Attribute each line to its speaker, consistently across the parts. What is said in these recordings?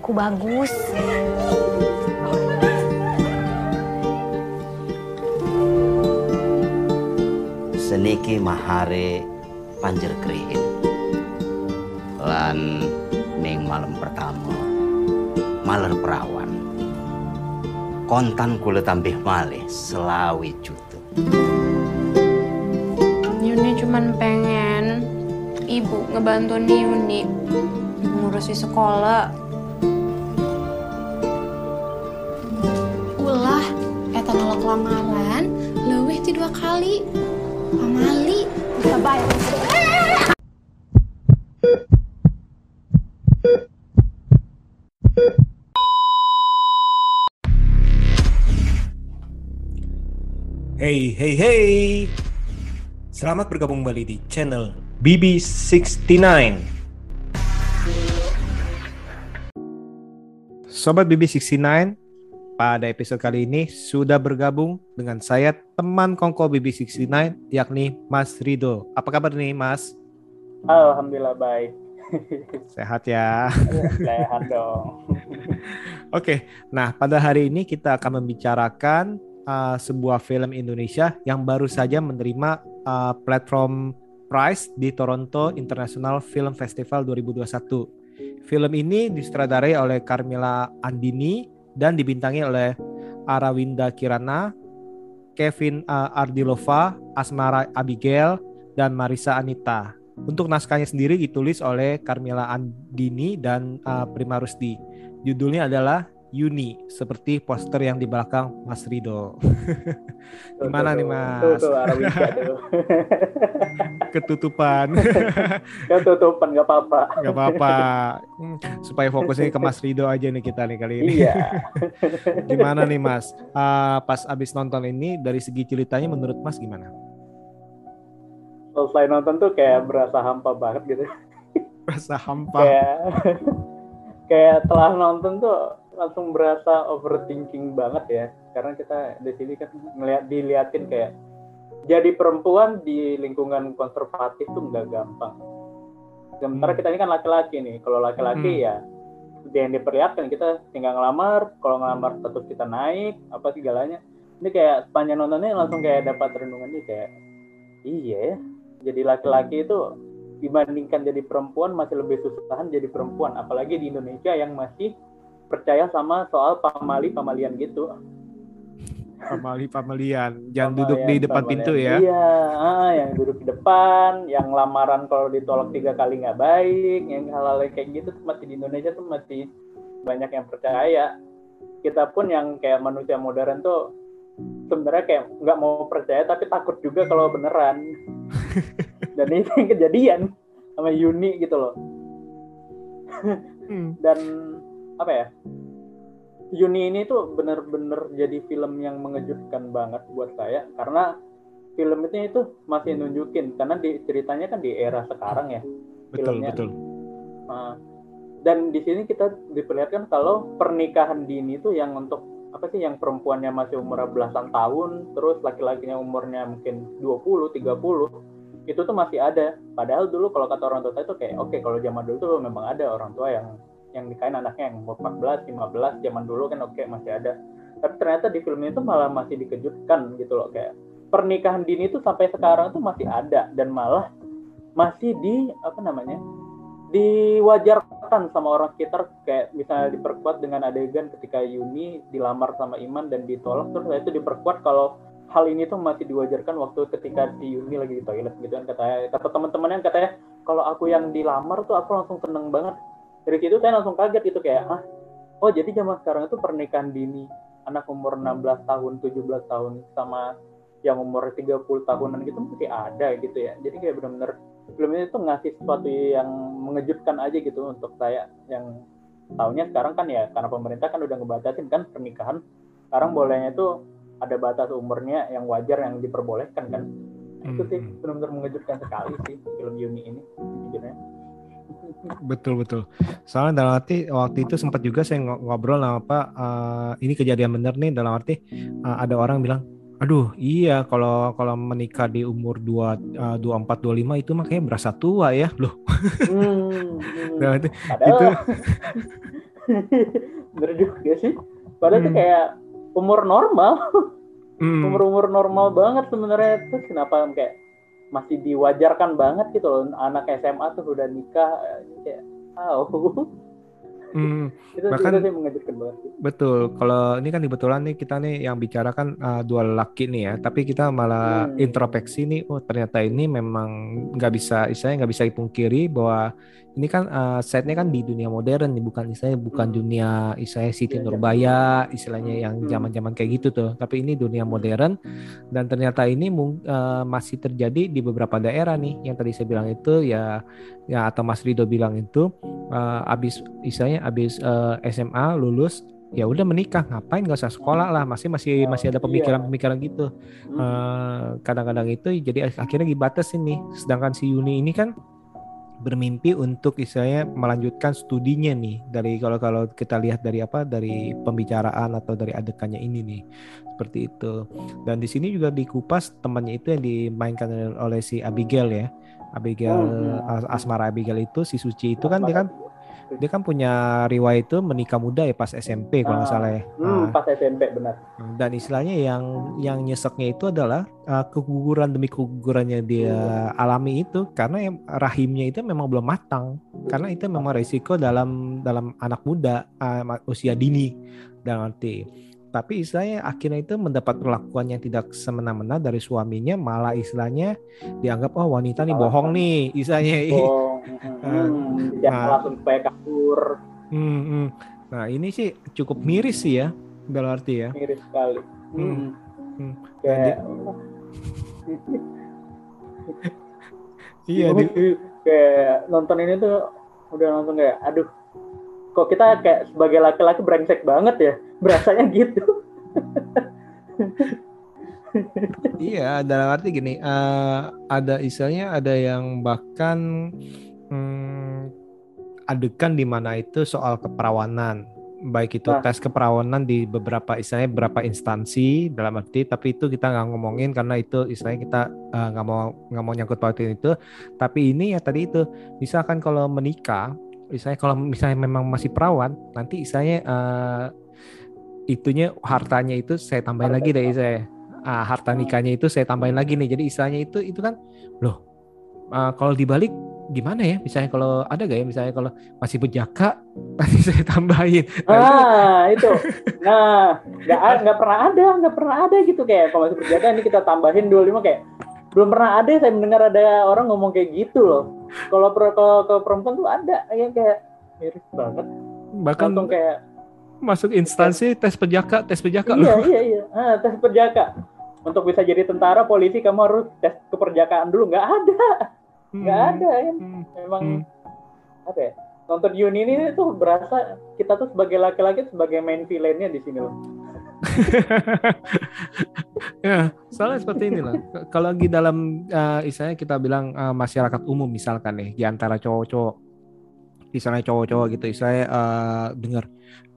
Speaker 1: siraku bagus.
Speaker 2: Seniki mahare panjer krihin. Lan ning malam pertama maler perawan. Kontan kula tambih malih selawi juta.
Speaker 3: Yuni cuman pengen ibu ngebantu nih Yuni ngurusi sekolah.
Speaker 4: Hey, hey. Selamat bergabung kembali di channel BB69. Sobat BB69, pada episode kali ini sudah bergabung dengan saya teman kongko BB69 yakni Mas Rido. Apa kabar nih, Mas?
Speaker 5: Alhamdulillah baik.
Speaker 4: Sehat ya.
Speaker 5: Sehat dong.
Speaker 4: Oke, nah pada hari ini kita akan membicarakan uh, sebuah film Indonesia yang baru saja menerima uh, platform prize di Toronto International Film Festival 2021. Film ini disutradarai oleh Carmela Andini dan dibintangi oleh Arawinda Kirana, Kevin uh, Ardilova, Asmara Abigail, dan Marisa Anita. Untuk naskahnya sendiri ditulis oleh Carmela Andini dan uh, Prima Rusdi. Judulnya adalah Yuni, seperti poster yang di belakang Mas Rido. Gimana nih Mas?
Speaker 5: Tuh, tuh.
Speaker 4: Ketutupan.
Speaker 5: Ketutupan gak apa-apa.
Speaker 4: Gak apa-apa. Hmm, Supaya fokusnya ke Mas Rido aja nih kita nih kali ini.
Speaker 5: Iya.
Speaker 4: gimana nih Mas? Uh, pas abis nonton ini dari segi ceritanya menurut Mas gimana?
Speaker 5: Selesai nonton tuh kayak berasa hampa banget gitu.
Speaker 4: Rasa hampa.
Speaker 5: Kayak kayak telah nonton tuh langsung berasa overthinking banget ya. Karena kita di sini kan ngeliat diliatin kayak jadi perempuan di lingkungan konservatif tuh nggak gampang. Sementara
Speaker 4: Hmm.
Speaker 5: kita ini kan laki-laki nih. Kalau laki-laki
Speaker 4: Hmm.
Speaker 5: ya seperti yang diperlihatkan kita tinggal ngelamar, kalau ngelamar status kita naik, apa segalanya. Ini kayak sepanjang nontonnya langsung kayak dapat renungan nih kayak iya ya. Jadi laki-laki itu dibandingkan jadi perempuan masih lebih susahan jadi perempuan, apalagi di Indonesia yang masih percaya sama soal pamali pamalian gitu.
Speaker 4: Pamali pamalian. Jangan duduk di depan
Speaker 5: pamalian.
Speaker 4: pintu ya.
Speaker 5: Iya, ah, yang duduk di depan, yang lamaran kalau ditolak tiga kali nggak baik, yang hal-hal kayak gitu tuh masih di Indonesia tuh masih banyak yang percaya. Kita pun yang kayak manusia modern tuh sebenarnya kayak nggak mau percaya tapi takut juga kalau beneran. Dan yang kejadian sama Yuni gitu loh.
Speaker 4: Hmm.
Speaker 5: Dan apa ya? Yuni ini tuh bener-bener jadi film yang mengejutkan banget buat saya karena film itu itu masih nunjukin karena di ceritanya kan di era sekarang ya
Speaker 4: Betul,
Speaker 5: filmnya.
Speaker 4: betul.
Speaker 5: Nah, dan di sini kita diperlihatkan kalau pernikahan dini itu yang untuk apa sih yang perempuannya masih umur belasan tahun terus laki-lakinya umurnya mungkin 20 30 itu tuh masih ada padahal dulu kalau kata orang tua itu kayak oke kalau zaman dulu tuh memang ada orang tua yang yang nikahin anaknya yang umur 14 15 zaman dulu kan oke masih ada. Tapi ternyata di film itu malah masih dikejutkan gitu loh kayak pernikahan dini itu sampai sekarang tuh masih ada dan malah masih di apa namanya diwajarkan sama orang sekitar. Kayak misalnya diperkuat dengan adegan ketika Yuni dilamar sama Iman dan ditolak terus itu diperkuat kalau hal ini tuh masih diwajarkan waktu ketika si Yuni lagi di toilet gitu kan katanya. Kata teman-temannya katanya kalau aku yang dilamar tuh aku langsung seneng banget dari situ saya langsung kaget gitu kayak ah oh jadi zaman sekarang itu pernikahan dini anak umur 16 tahun 17 tahun sama yang umur 30 tahunan gitu masih ada gitu ya. Jadi kayak benar-benar film ini tuh ngasih sesuatu yang mengejutkan aja gitu untuk saya yang tahunya sekarang kan ya karena pemerintah kan udah ngebatasin kan pernikahan sekarang bolehnya itu ada batas umurnya yang wajar yang diperbolehkan kan. Itu sih
Speaker 4: Hmm.
Speaker 5: benar-benar mengejutkan sekali sih film Yuni ini jujurnya
Speaker 4: Betul betul. Soalnya dalam arti waktu itu sempat juga saya ngo- ngobrol sama Pak, eh, ini kejadian bener nih dalam arti eh, ada orang bilang Aduh, iya kalau kalau menikah di umur 2 uh, 24 25 itu makanya berasa tua ya. Loh.
Speaker 5: Hmm, hmm.
Speaker 4: Nah, itu, itu
Speaker 5: bener juga sih. Padahal
Speaker 4: Hmm.
Speaker 5: kayak umur normal,
Speaker 4: hmm,
Speaker 5: umur-umur normal banget sebenarnya. Terus kenapa kayak masih diwajarkan banget gitu loh anak SMA tuh udah nikah kayak oh
Speaker 4: hmm,
Speaker 5: itu
Speaker 4: Bahkan-
Speaker 5: itu sih mengejutkan banget sih.
Speaker 4: betul. Kalau ini kan kebetulan nih kita nih yang bicarakan uh, dua laki nih ya, tapi kita malah
Speaker 5: Hmm.
Speaker 4: introspeksi nih. Oh ternyata ini memang nggak bisa, istilahnya nggak bisa dipungkiri bahwa ini kan uh, setnya kan di dunia modern nih, bukan istilahnya bukan
Speaker 5: Hmm.
Speaker 4: dunia istilahnya Siti
Speaker 5: Iya,
Speaker 4: Nurbaya, istilahnya yang
Speaker 5: Hmm.
Speaker 4: zaman-zaman kayak gitu tuh. Tapi ini dunia modern dan ternyata ini uh, masih terjadi di beberapa daerah nih. Yang tadi saya bilang itu ya, ya atau Mas Rido bilang itu uh, abis istilahnya abis uh, SMA lulus ya udah menikah ngapain gak usah sekolah lah masih masih
Speaker 5: Oh,
Speaker 4: masih ada
Speaker 5: iya.
Speaker 4: pemikiran-pemikiran gitu
Speaker 5: Hmm.
Speaker 4: Eh, kadang-kadang itu jadi akhirnya dibatasin nih sedangkan si Yuni ini kan bermimpi untuk istilahnya melanjutkan studinya nih. Dari kalau kalau kita lihat dari apa dari pembicaraan atau dari adegannya ini nih seperti itu. Dan di sini juga dikupas temannya itu yang dimainkan oleh si Abigail ya. Abigail
Speaker 5: hmm.
Speaker 4: Asmara Abigail itu si Suci itu kan dia kan dia kan punya riwayat itu menikah muda ya pas SMP kalau nggak
Speaker 5: Ah,
Speaker 4: salah ya.
Speaker 5: Hmm,
Speaker 4: Nah,
Speaker 5: pas SMP benar.
Speaker 4: dan istilahnya yang yang nyeseknya itu adalah uh, keguguran demi kegugurannya dia alami itu karena rahimnya itu memang belum matang. Karena itu memang resiko dalam dalam anak muda uh, usia dini dan arti. Tapi istilahnya akhirnya itu mendapat perlakuan yang tidak semena-mena dari suaminya malah istilahnya dianggap oh wanita nih bohong nih istilahnya.
Speaker 5: Oh, hmm, hmm. jangan
Speaker 4: Nah.
Speaker 5: langsung supaya kabur
Speaker 4: Hmm, hmm. Nah ini sih cukup miris sih ya dalam arti ya.
Speaker 5: miris sekali.
Speaker 4: Hmm.
Speaker 5: Hmm. Kayak
Speaker 4: Iya.
Speaker 5: Tuh kayak nonton ini tuh udah langsung kayak aduh kok kita kayak sebagai laki-laki brengsek banget ya berasanya gitu
Speaker 4: Iya, dalam arti gini, eh, ada istilahnya ada yang bahkan hmm, adegan di mana itu soal keperawanan, baik itu
Speaker 5: Nah.
Speaker 4: tes keperawanan di beberapa istilahnya beberapa instansi dalam arti, tapi itu kita nggak ngomongin karena itu istilahnya kita eh, nggak mau nggak mau nyangkut pautin itu, tapi ini ya tadi itu, misalkan kalau menikah, misalnya kalau misalnya memang masih perawan, nanti istilahnya eh, itunya hartanya itu saya tambahin lagi deh saya ah, harta nikahnya itu saya tambahin lagi nih. Jadi istilahnya itu itu kan loh ah, kalau dibalik gimana ya? Misalnya kalau ada gak ya? Misalnya kalau masih berjaka nanti saya tambahin. Nah, itu
Speaker 5: nah itu. Nah nggak nggak pernah ada nggak pernah ada gitu. Kayak kalau masih berjaga ini kita tambahin 25 kayak belum pernah ada saya mendengar ada orang ngomong kayak gitu loh. Kalau kalau, kalau perempuan tuh ada ya kayak miris banget.
Speaker 4: Bahkan
Speaker 5: langsung kayak
Speaker 4: masuk instansi tes perjaka, tes perjaka
Speaker 5: iya
Speaker 4: loh.
Speaker 5: iya iya. Ah, tes perjaka untuk bisa jadi tentara polisi kamu harus tes keperjakaan dulu. Nggak ada nggak
Speaker 4: Hmm,
Speaker 5: ada ya
Speaker 4: hmm,
Speaker 5: memang
Speaker 4: hmm.
Speaker 5: apa ya nonton Yuni ini tuh berasa kita tuh sebagai laki-laki sebagai main villainnya di sini loh
Speaker 4: ya, soalnya seperti ini loh. Kalau lagi dalam uh, istilahnya kita bilang uh, masyarakat umum misalkan nih di antara cowok-cowok, misalnya cowok-cowok gitu, istilahnya uh, dengar,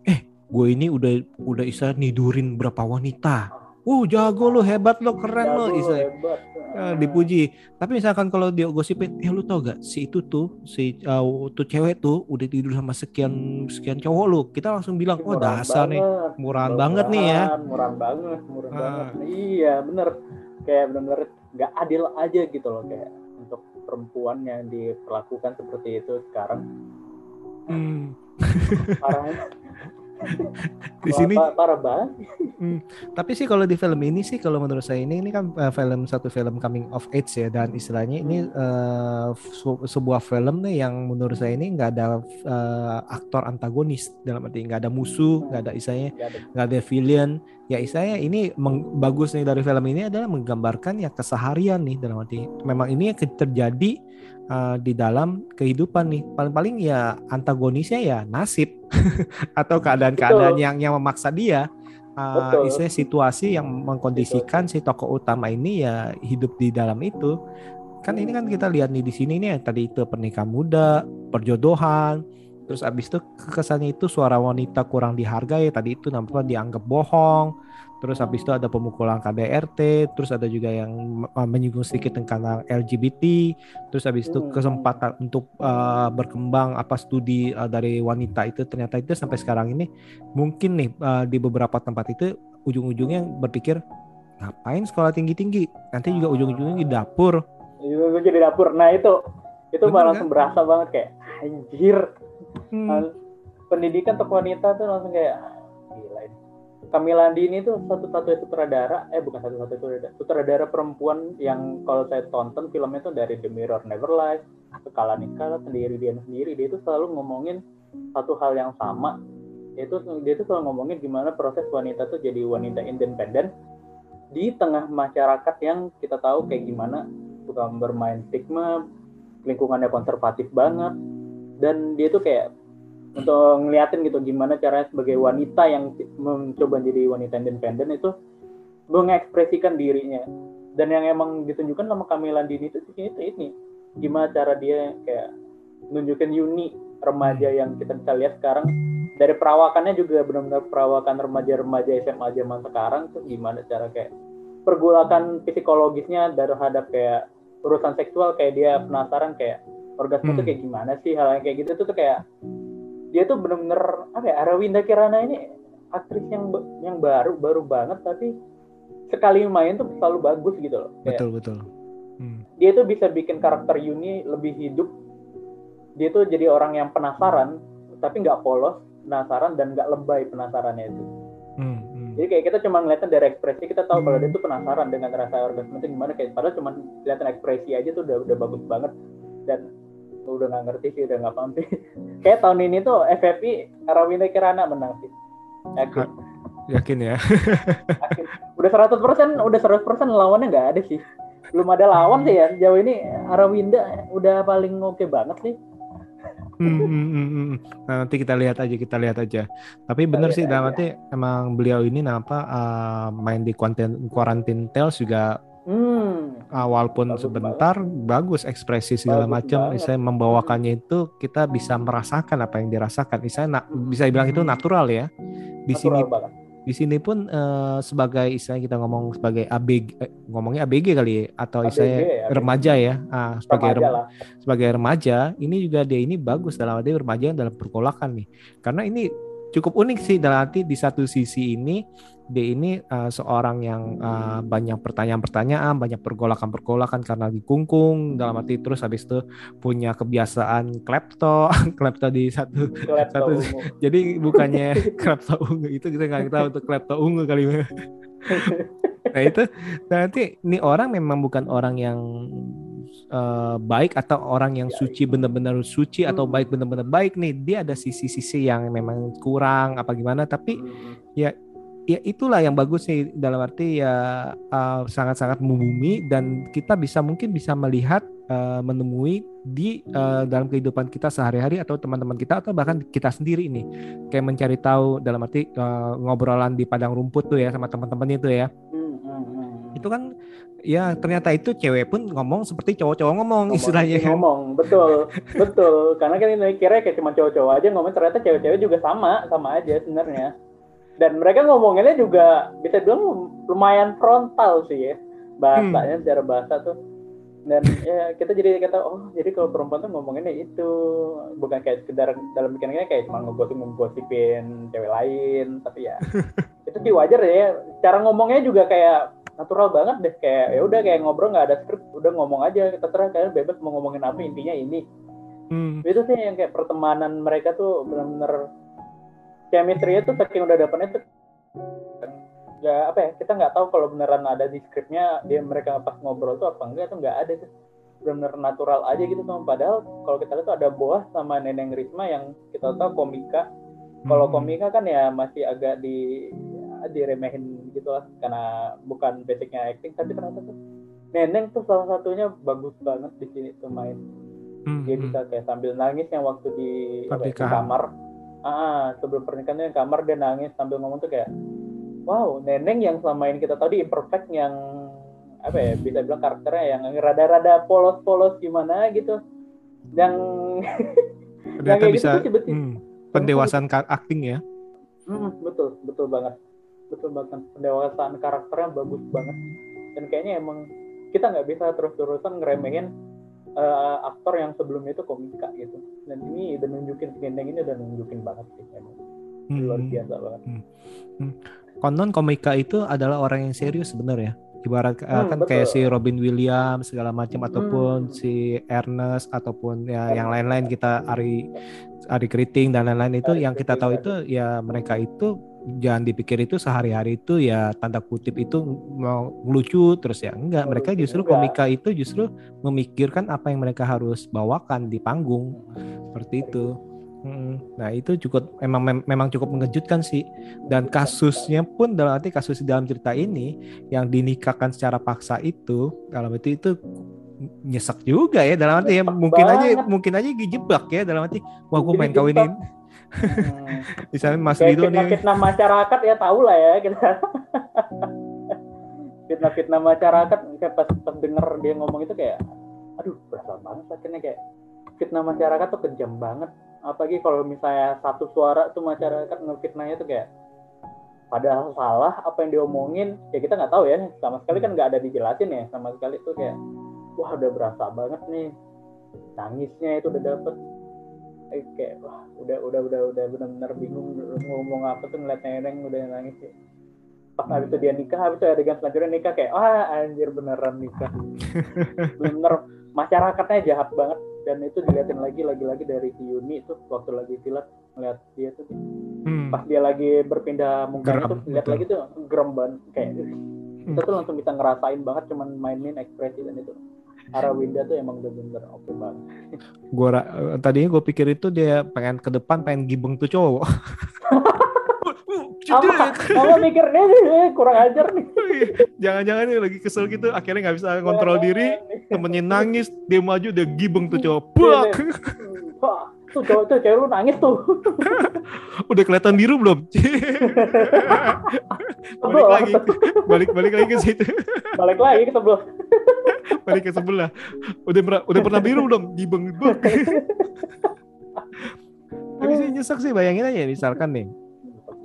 Speaker 4: eh gue ini udah udah istilahnya nidurin berapa wanita. Uh jago lo, hebat lo, keren lo,
Speaker 5: Jago,
Speaker 4: istilahnya.
Speaker 5: hebat.
Speaker 4: Ya, dipuji. Tapi misalkan kalau dia gosipin, eh lu tau gak si itu tuh si uh, tuh cewek tuh udah tidur sama sekian sekian cowok lu. Kita langsung bilang, oh
Speaker 5: Murahan
Speaker 4: dasar nih, murahan banget nih ya.
Speaker 5: Murahan, Murahan banget, murahan
Speaker 4: Ah.
Speaker 5: banget. Iya, bener. Kayak bener-bener nggak adil aja gitu loh kayak untuk perempuan yang diperlakukan seperti itu sekarang.
Speaker 4: Hmm.
Speaker 5: Parah,
Speaker 4: Di sini
Speaker 5: parah, banget.
Speaker 4: Tapi sih kalau di film ini sih kalau menurut saya ini ini kan uh, film satu film coming of age ya dan istilahnya ini uh, su- sebuah film nih yang menurut saya ini nggak ada uh, aktor antagonis dalam arti nggak ada musuh nggak ada istilahnya
Speaker 5: Nggak ada.
Speaker 4: villain ya istilahnya ini bagus nih dari film ini adalah menggambarkan ya keseharian nih dalam arti memang ini terjadi uh, di dalam kehidupan nih. Paling-paling ya antagonisnya ya nasib. Atau keadaan-keadaan
Speaker 5: Betul.
Speaker 4: yang yang memaksa dia. Uh,
Speaker 5: Betul.
Speaker 4: istilahnya situasi yang mengkondisikan si tokoh utama ini ya hidup di dalam itu. Kan ini kan kita lihat nih di sini nih tadi itu pernikahan muda perjodohan. Terus abis itu kesannya itu suara wanita kurang dihargai. Tadi itu nampak dianggap bohong terus habis itu ada pemukulan KDRT, terus ada juga yang uh, menyinggung sedikit tentang LGBT, terus habis itu
Speaker 5: Hmm.
Speaker 4: kesempatan untuk uh, berkembang apa studi uh, dari wanita itu ternyata itu sampai sekarang ini mungkin nih uh, di beberapa tempat itu ujung-ujungnya berpikir ngapain sekolah tinggi-tinggi nanti juga ujung-ujungnya di dapur
Speaker 5: gue jadi dapur. Nah itu itu
Speaker 4: Bener
Speaker 5: malah
Speaker 4: kan?
Speaker 5: langsung berasa banget kayak anjir.
Speaker 4: Hmm.
Speaker 5: Pendidikan untuk wanita tuh langsung kayak "Ah. Camilla Andini itu satu-satunya sutradara, eh bukan satu-satunya sutradara, sutradara perempuan yang kalau saya tonton filmnya tuh dari The Mirror Never Lies, Kekala Nikah, sendiri dia sendiri, dia itu selalu ngomongin satu hal yang sama, yaitu dia itu selalu ngomongin gimana proses wanita tuh jadi wanita independen di tengah masyarakat yang kita tahu kayak gimana suka bermain stigma, lingkungannya konservatif banget, dan dia tuh kayak untuk ngeliatin gitu gimana caranya sebagai wanita yang mencoba jadi wanita independen itu mengekspresikan dirinya. Dan yang emang ditunjukkan sama Camilla Dini itu tuh ini. Gimana cara dia kayak nunjukin Yuni remaja yang kita bisa lihat sekarang. Dari perawakannya juga benar-benar perawakan remaja-remaja SMA zaman sekarang tuh gimana cara kayak pergulakan psikologisnya terhadap kayak urusan seksual kayak dia penasaran kayak orgasme
Speaker 4: Hmm.
Speaker 5: tuh kayak gimana sih hal yang kayak gitu tuh, tuh kayak dia tuh bener-bener apa ya Arawinda Kirana ini aktris yang yang baru baru banget tapi sekali main tuh selalu bagus gitu loh. Kayak
Speaker 4: betul betul. Hmm.
Speaker 5: dia tuh bisa bikin karakter Yuni lebih hidup. Dia tuh jadi orang yang penasaran tapi nggak polos penasaran dan nggak lebay penasarannya itu.
Speaker 4: Hmm, hmm.
Speaker 5: jadi kayak kita cuma ngeliatin dari ekspresi kita tahu kalau dia tuh penasaran dengan rasa orgasme itu gimana kayak padahal cuma kelihatan ekspresi aja tuh udah udah bagus banget. Dan udah nggak ngerti sih udah nggak paham sih kayak tahun ini tuh FFP Arawina Kirana menang sih yakin,
Speaker 4: yakin ya
Speaker 5: yakin. udah 100% udah 100% lawannya nggak ada sih belum ada lawan sih ya sejauh ini Arawinda udah paling oke banget sih
Speaker 4: Hmm, hmm, hmm, hmm. Nah, nanti kita lihat aja, kita lihat aja. Tapi bener
Speaker 5: lihat
Speaker 4: sih, dalam
Speaker 5: aja.
Speaker 4: arti emang beliau ini apa uh, main di Quarantine, Quarantine Tales juga
Speaker 5: hmm
Speaker 4: uh, walaupun
Speaker 5: Bagus
Speaker 4: sebentar bagus ekspresi segala macam.
Speaker 5: banget.
Speaker 4: Saya membawakannya itu kita bisa merasakan apa yang dirasakan. Saya na- bisa bilang itu natural ya. Di sini
Speaker 5: natural banget
Speaker 4: di sini pun eh, sebagai istilahnya kita ngomong sebagai ABG eh, ngomongnya ABG kali ya, atau istilahnya remaja ya. Ah, sebagai
Speaker 5: Remaja
Speaker 4: rem-
Speaker 5: lah
Speaker 4: sebagai remaja ini juga dia ini bagus dalam arti remaja yang dalam pergolakan nih karena ini cukup unik sih dalam arti di satu sisi ini dia ini uh, seorang yang uh, banyak pertanyaan-pertanyaan banyak pergolakan-pergolakan karena dikungkung dalam arti terus habis itu punya kebiasaan klepto klepto di satu
Speaker 5: Klepto
Speaker 4: Satu-
Speaker 5: ungu.
Speaker 4: jadi bukannya klepto ungu itu kita nggak tahu untuk klepto ungu kali ya. nah itu berarti ini orang memang bukan orang yang eh, baik atau orang yang suci benar-benar suci atau
Speaker 5: Hmm.
Speaker 4: baik benar-benar baik nih dia ada sisi-sisi yang memang kurang apa gimana tapi
Speaker 5: Hmm.
Speaker 4: ya itulah yang bagus nih dalam arti ya eh, sangat-sangat membumi dan kita bisa mungkin bisa melihat eh, menemui di eh, dalam kehidupan kita sehari-hari atau teman-teman kita atau bahkan kita sendiri nih kayak mencari tahu dalam arti eh, ngobrolan di padang rumput tuh ya sama teman-teman itu ya.
Speaker 5: Hmm, hmm, hmm.
Speaker 4: itu kan ya ternyata itu cewek pun ngomong seperti cowok-cowok ngomong
Speaker 5: Ngomong-
Speaker 4: istilahnya kan.
Speaker 5: ngomong betul betul. Karena kan ini kira kayak cuma cowok-cowok aja ngomong ternyata cewek-cewek juga sama sama aja sebenarnya dan mereka ngomonginnya juga bisa bilang lumayan frontal sih ya bahasanya secara bahasa tuh. Dan ya kita jadi kata oh jadi kalau perempuan tuh ngomonginnya itu bukan kayak sekedar dalam pikirannya kayak cuma ngegosip ngegosipin cewek lain tapi ya itu sih wajar ya. Cara ngomongnya juga kayak natural banget deh kayak ya udah kayak ngobrol nggak ada skrip udah ngomong aja terserah kalian bebas mau ngomongin apa intinya ini.
Speaker 4: Hmm,
Speaker 5: itu sih yang kayak pertemanan mereka tuh benar-benar chemistry tuh saking udah dapetnya tuh ya apa ya kita nggak tahu kalau beneran ada di skripnya dia mereka pas ngobrol tuh apa enggak tuh nggak ada tuh. Benar-benar natural aja gitu tuh padahal kalau kita lihat tuh ada Boas sama Neneng Risma yang kita tahu komika. Kalau
Speaker 4: hmm,
Speaker 5: komika kan ya masih agak di ya, diremehin gitu lah karena bukan basicnya acting tapi ternyata tuh Neneng tuh salah satunya bagus banget di sini tuh main.
Speaker 4: Hmm,
Speaker 5: dia
Speaker 4: hmm.
Speaker 5: bisa kayak sambil nangis yang waktu di, apa ya, di kamar ah sebelum pernikahan yang kamar dia nangis sambil ngomong tuh kayak wow neneng yang selama ini kita tahu di imperfect yang apa ya bisa bilang karakternya yang rada-rada polos-polos gimana gitu. Yang
Speaker 4: ternyata
Speaker 5: kayak gitu
Speaker 4: bisa
Speaker 5: tuh tiba-tiba-
Speaker 4: hmm, pendewasaan acting ya?
Speaker 5: Hmm, betul betul banget. Betul banget. Pendewasaan karakternya bagus banget. Dan kayaknya emang kita nggak bisa terus-terusan ngeremehin uh, aktor yang sebelumnya itu komika gitu. Dan ini udah nunjukin Gendeng ini udah nunjukin banget sih emang. Luar
Speaker 4: Hmm.
Speaker 5: biasa banget.
Speaker 4: Konon komika itu adalah orang yang serius sebenarnya. Ibarat uh,
Speaker 5: Hmm,
Speaker 4: kan
Speaker 5: betul.
Speaker 4: kayak si Robin Williams segala macam ataupun
Speaker 5: Hmm.
Speaker 4: si Ernest ataupun ya yang lain-lain kita Ari Ari Kriting dan lain-lain itu
Speaker 5: Ari
Speaker 4: yang kita tahu
Speaker 5: Ari.
Speaker 4: itu ya mereka itu jangan dipikir itu sehari-hari itu ya tanda kutip itu mau lucu terus ya enggak mereka justru komika itu justru memikirkan apa yang mereka harus bawakan di panggung seperti itu. Nah itu cukup memang mem- memang cukup mengejutkan sih. Dan kasusnya pun dalam arti kasus di dalam cerita ini yang dinikahkan secara paksa itu dalam arti itu nyesek juga ya. Dalam arti ya mungkin aja mungkin aja dijebak ya. Dalam arti wah gue main kawinin
Speaker 5: Hmm.
Speaker 4: misalnya Mas
Speaker 5: kayak
Speaker 4: Dido nih.
Speaker 5: fitnah-fitnah masyarakat ya tahu lah ya kita. Fitnah-fitnah masyarakat kayak pas pas denger dia ngomong itu kayak aduh berasa banget akhirnya kayak fitnah masyarakat tuh kejam banget. Apalagi kalau misalnya satu suara tuh masyarakat ngefitnahnya tuh kayak padahal salah apa yang diomongin. Ya kita nggak tahu ya sama sekali kan nggak ada dijelasin ya sama sekali tuh kayak wah udah berasa banget nih nangisnya itu udah dapet. Eh, kayak wah udah udah udah udah benar-benar bingung ngomong apa tuh ngeliat neneng udah nangis ya. pas habis itu dia nikah habis itu adegan selanjutnya nikah kayak wah anjir beneran nikah. Bener masyarakatnya jahat banget dan itu diliatin lagi lagi-lagi dari si Yuni tuh waktu lagi silat ngeliat dia tuh.
Speaker 4: Hmm.
Speaker 5: pas dia lagi berpindah
Speaker 4: Geram,
Speaker 5: tuh lihat lagi tuh gerem banget. Kayak kita tuh langsung bisa ngerasain banget cuman mainin ekspresi dan itu. Arawinda tuh emang bener-bener oke banget.
Speaker 4: Gua tadinya gue pikir itu dia pengen ke depan pengen gibeng tuh cowok.
Speaker 5: Kamu mikirnya kurang ajar nih.
Speaker 4: Jangan-jangan lagi kesel gitu akhirnya nggak bisa kontrol diri temennya nangis dia maju dia gibeng tuh cowok. Buak!
Speaker 5: Wah, tuh cowok tuh cewek lu nangis tuh.
Speaker 4: Udah kelihatan biru belum? Balik lagi. Balik balik lagi ke situ.
Speaker 5: Balik lagi ke sebelah
Speaker 4: balik ke sebelah. Udah pernah udah pernah biru belum? Gibeng Buak! tapi sih nyesek sih bayangin aja misalkan nih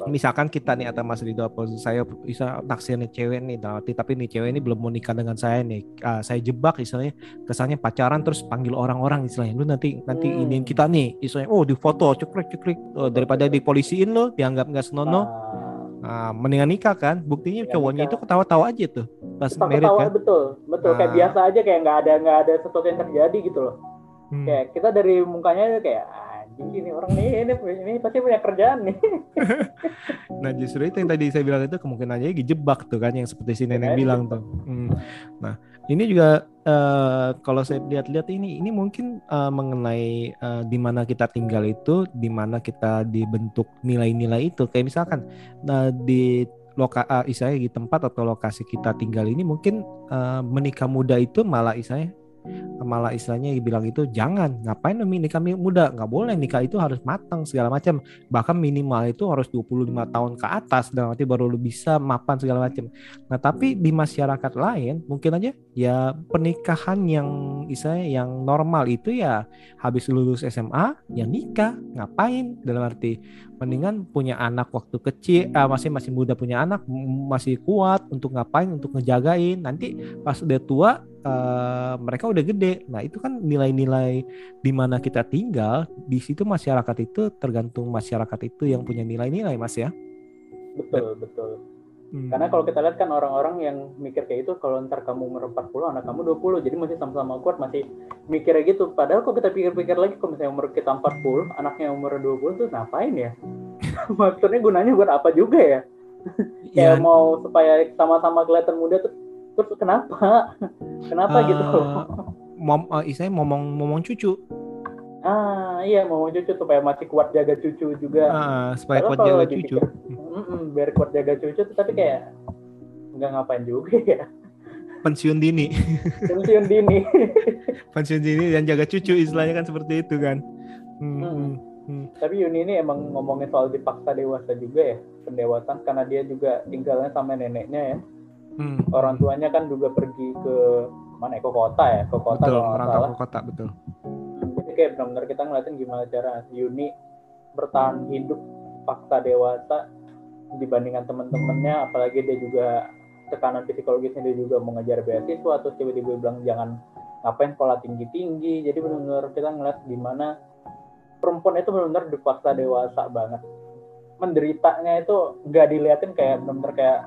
Speaker 4: misalkan kita nih atau Mas Rido apa saya bisa naksir nih cewek nih dalam arti tapi nih cewek ini belum mau nikah dengan saya nih. Ah, saya jebak istilahnya kesannya pacaran terus panggil orang-orang istilahnya. Lu nanti nanti
Speaker 5: Hmm.
Speaker 4: iniin kita nih istilahnya oh di foto cekrek cekrek. Oh, daripada dipolisiin lo dianggap nggak senono
Speaker 5: Nah,
Speaker 4: ah, mendingan nikah kan. Buktinya
Speaker 5: Mendingan
Speaker 4: cowoknya
Speaker 5: nikah.
Speaker 4: itu ketawa-tawa aja tuh pas
Speaker 5: kita
Speaker 4: merit
Speaker 5: ketawa
Speaker 4: kan.
Speaker 5: betul betul. Kayak
Speaker 4: Nah.
Speaker 5: biasa aja kayak nggak ada nggak ada sesuatu yang terjadi gitu loh.
Speaker 4: Hmm.
Speaker 5: kayak kita dari mukanya kayak anjing ini orang nih ini, ini pasti punya kerjaan nih
Speaker 4: Nah justru itu yang tadi saya bilang itu kemungkinan aja dijebak tuh kan yang seperti si nenek
Speaker 5: Kan,
Speaker 4: bilang tuh. Hmm. Nah ini juga eh, kalau saya lihat-lihat ini ini mungkin eh, mengenai eh, di mana kita tinggal itu, di mana kita dibentuk nilai-nilai itu. Kayak misalkan nah, di loka eh, istilahnya di tempat atau lokasi kita tinggal ini mungkin eh, menikah muda itu malah istilahnya malah istilahnya dibilang itu jangan ngapain nikah muda nggak boleh nikah itu harus matang segala macam bahkan minimal itu harus 25 tahun ke atas dan nanti baru lu bisa mapan segala macam. Nah, tapi di masyarakat lain mungkin aja ya pernikahan yang istilahnya yang normal itu ya habis lulus SMA ya nikah, ngapain? Dalam arti mendingan punya anak waktu kecil ah, masih masih muda punya anak masih kuat untuk ngapain untuk ngejagain. Nanti pas udah tua eh, mereka udah gede. Nah itu kan nilai-nilai di mana kita tinggal di situ masyarakat itu tergantung masyarakat itu yang punya nilai-nilai mas ya.
Speaker 5: Betul betul.
Speaker 4: Hmm.
Speaker 5: karena kalau kita lihat kan orang-orang yang mikir kayak itu kalau ntar kamu umur 40 anak kamu 20 jadi masih sama-sama kuat masih mikirnya gitu. Padahal kalau kita pikir-pikir lagi kalau misalnya umur kita 40 anaknya umur 20 tuh ngapain ya? Maksudnya gunanya buat apa juga ya?
Speaker 4: Ya,
Speaker 5: kayak mau supaya sama-sama kelihatan muda tuh terus kenapa? Kenapa gitu?
Speaker 4: Eh, mom, eh, istilahnya ngomong ngomong cucu.
Speaker 5: Ah iya mau cucu supaya masih kuat jaga cucu juga.
Speaker 4: Ah, supaya kuat jaga
Speaker 5: dipikir,
Speaker 4: cucu.
Speaker 5: mm-mm, biar kuat jaga cucu tapi kayak nggak ngapain juga ya.
Speaker 4: Pensiun dini.
Speaker 5: Pensiun dini.
Speaker 4: Pensiun dini dan jaga cucu istilahnya kan seperti itu kan. Hmm,
Speaker 5: Hmm.
Speaker 4: hmm.
Speaker 5: tapi Yuni ini emang ngomongin soal dipaksa dewasa juga ya pendewasaan karena dia juga tinggalnya sama neneknya ya
Speaker 4: Hmm.
Speaker 5: orang tuanya kan juga pergi ke mana ya? Ke kota ya? Ke kota
Speaker 4: betul
Speaker 5: kalau
Speaker 4: merantau ke kota betul.
Speaker 5: Jadi kayak benar-benar kita ngeliatin gimana cara Yuni bertahan hidup paksa dewasa dibandingkan teman-temannya apalagi dia juga tekanan psikologisnya dia juga mau ngejar beasiswa terus tiba-tiba bilang jangan ngapain sekolah tinggi-tinggi. Jadi benar-benar kita ngeliat gimana perempuan itu benar-benar dipaksa dewasa banget. Menderitanya itu nggak diliatin kayak benar-benar kayak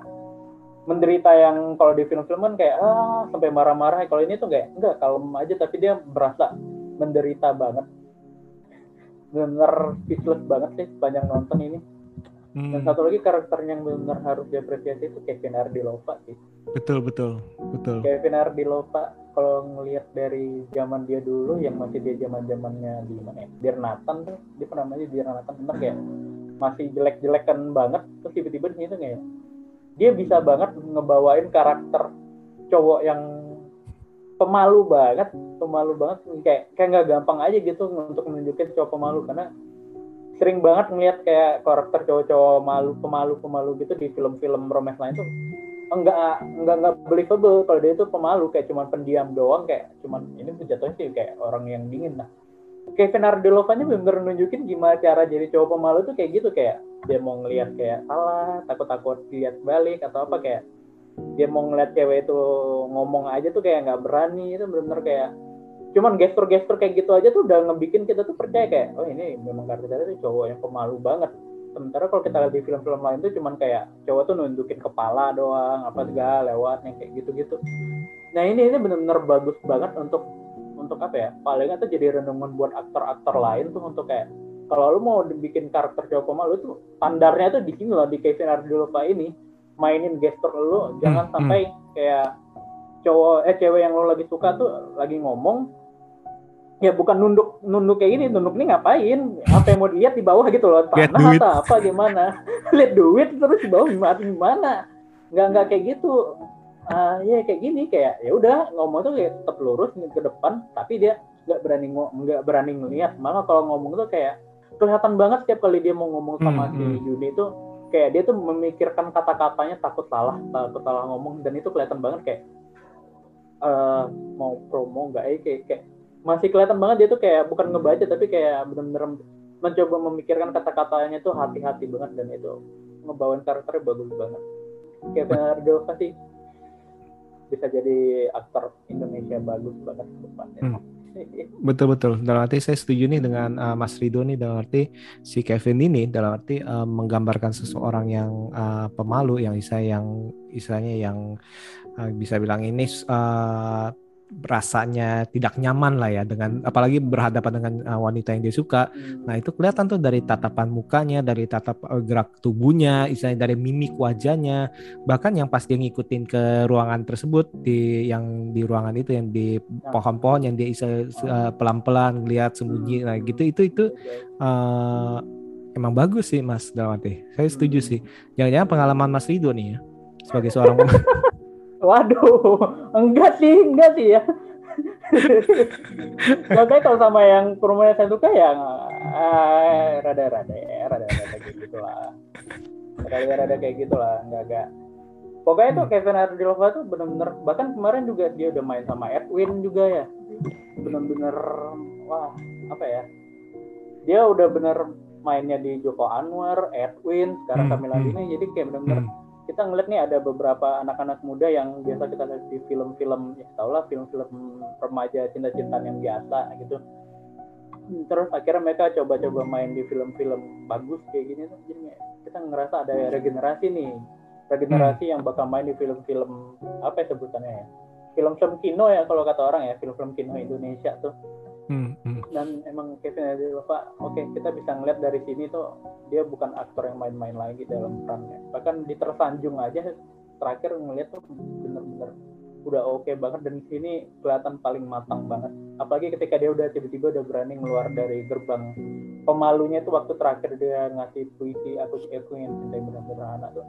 Speaker 5: menderita yang kalau di film-film kan kayak ah sampai marah-marah. Kalau ini tuh kayak enggak kalem aja. Tapi dia berasa menderita banget. Benar speechless banget sih sepanjang nonton ini. Dan
Speaker 4: Hmm,
Speaker 5: satu lagi karakter yang benar harus diapresiasi itu Kevin Ardilova sih.
Speaker 4: Betul betul betul.
Speaker 5: Kevin Ardilova kalau ngelihat dari zaman dia dulu yang masih dia zaman zamannya di mana ya? Dear Nathan tuh dia pernah namanya Dear Nathan bener kayak masih jelek-jelekan banget terus tiba-tiba di sini tuh kayak dia bisa banget ngebawain karakter cowok yang pemalu banget pemalu banget kayak kayak nggak gampang aja gitu untuk menunjukin cowok pemalu. Karena sering banget ngelihat kayak karakter cowok-cowok malu pemalu pemalu gitu di film-film romance lain tuh enggak enggak enggak believable kalau dia itu pemalu kayak cuman pendiam doang kayak cuman ini tuh jatuhnya sih kayak orang yang dingin lah Kevin Ardilova-nya bener nunjukin gimana cara jadi cowok pemalu tuh kayak gitu kayak dia mau ngelihat kayak salah takut-takut lihat balik atau apa kayak dia mau ngeliat cewek itu ngomong aja tuh kayak nggak berani itu bener-bener kayak cuman gestur-gestur kayak gitu aja tuh udah ngebikin kita tuh percaya kayak oh ini memang karakternya tuh cowok yang pemalu banget. Sementara kalau kita lihat di film-film lain tuh cuman kayak cowok tuh nunjukin kepala doang apa segala lewat yang kayak gitu-gitu. Nah ini ini bener-bener bagus banget untuk untuk apa ya paling tuh jadi renungan buat aktor-aktor lain tuh untuk kayak kalau lu mau bikin karakter cowok pemalu tuh standarnya tuh di sini loh di Kevin Ardilova ini. Mainin gestur lu jangan
Speaker 4: Hmm,
Speaker 5: sampai kayak cowok eh cewek yang lo lagi suka tuh lagi ngomong ya bukan nunduk nunduk kayak gini nunduk nih ngapain? Apa yang mau dilihat di bawah gitu loh tanah atau apa gimana? Lihat duit terus di bawah gimana gimana nggak nggak kayak gitu ah ya kayak gini kayak ya udah ngomong tuh kayak tetap lurus ke depan tapi dia nggak berani nggak berani ngeliat. Malah kalau ngomong tuh kayak kelihatan banget setiap kali dia mau ngomong sama
Speaker 4: Hmm,
Speaker 5: si
Speaker 4: hmm.
Speaker 5: Yuni itu kayak dia tuh memikirkan kata-katanya takut salah takut salah ngomong dan itu kelihatan banget kayak eh mau promo nggak eh kayak, kayak masih kelihatan banget dia tuh kayak bukan ngebaca tapi kayak bener-bener mencoba memikirkan kata-katanya tuh hati-hati banget dan itu ngebawain karakternya bagus banget. Kayak Bernardo sih bisa jadi aktor Indonesia bagus banget ke depannya.
Speaker 4: Hmm. Betul betul. Dalam arti saya setuju nih dengan uh, Mas Rido nih dalam arti si Kevin ini dalam arti uh, menggambarkan seseorang yang uh, pemalu yang bisa yang istilahnya yang uh, bisa bilang ini uh, rasanya tidak nyaman lah ya dengan apalagi berhadapan dengan uh, wanita yang dia suka.
Speaker 5: Hmm.
Speaker 4: Nah itu kelihatan tuh dari tatapan mukanya, dari tatap uh, gerak tubuhnya, istilahnya dari mimik wajahnya, bahkan yang pas dia ngikutin ke ruangan tersebut di yang di ruangan itu yang di pohon-pohon yang dia bisa uh, pelan-pelan ngelihat sembunyi, nah gitu itu itu uh, emang bagus sih Mas dalam arti. Saya setuju sih. Jangan-jangan pengalaman Mas Rido nih ya sebagai seorang
Speaker 5: Waduh, enggak sih, enggak sih ya. Makanya kalau sama yang perempuan yang saya suka yang ah, rada-rada ya, rada-rada kayak gitulah. Rada-rada kayak gitulah, enggak enggak. Pokoknya tuh Kevin Ardilova tuh bener-bener bahkan kemarin juga dia udah main sama Edwin juga ya. Bener-bener wah, apa ya? Dia udah bener mainnya di Joko Anwar, Edwin, sekarang
Speaker 4: Hmm,
Speaker 5: Kamila
Speaker 4: hmm.
Speaker 5: Dini jadi kayak bener-bener
Speaker 4: Hmm.
Speaker 5: Kita ngeliat nih ada beberapa anak-anak muda yang biasa kita lihat di film-film ya tau lah film-film remaja cinta-cintaan yang biasa gitu. Hmm, terus akhirnya mereka coba-coba main di film-film bagus kayak gini tuh jadi kayak kita ngerasa ada regenerasi nih. Regenerasi yang bakal main di film-film apa ya sebutannya ya? Film-film kino ya kalau kata orang ya film-film kino Indonesia tuh
Speaker 4: Hmm, hmm.
Speaker 5: dan emang Kevin Ardilova oke kita bisa ngeliat dari sini tuh dia bukan aktor yang main-main lagi dalam perannya. Bahkan di tersanjung aja terakhir ngeliat tuh bener-bener udah oke banget dan sini kelihatan paling matang banget. Apalagi ketika dia udah tiba-tiba udah berani keluar dari gerbang pemalunya tuh waktu terakhir dia ngasih puisi aku aku yang cinta benar-benar anak tuh.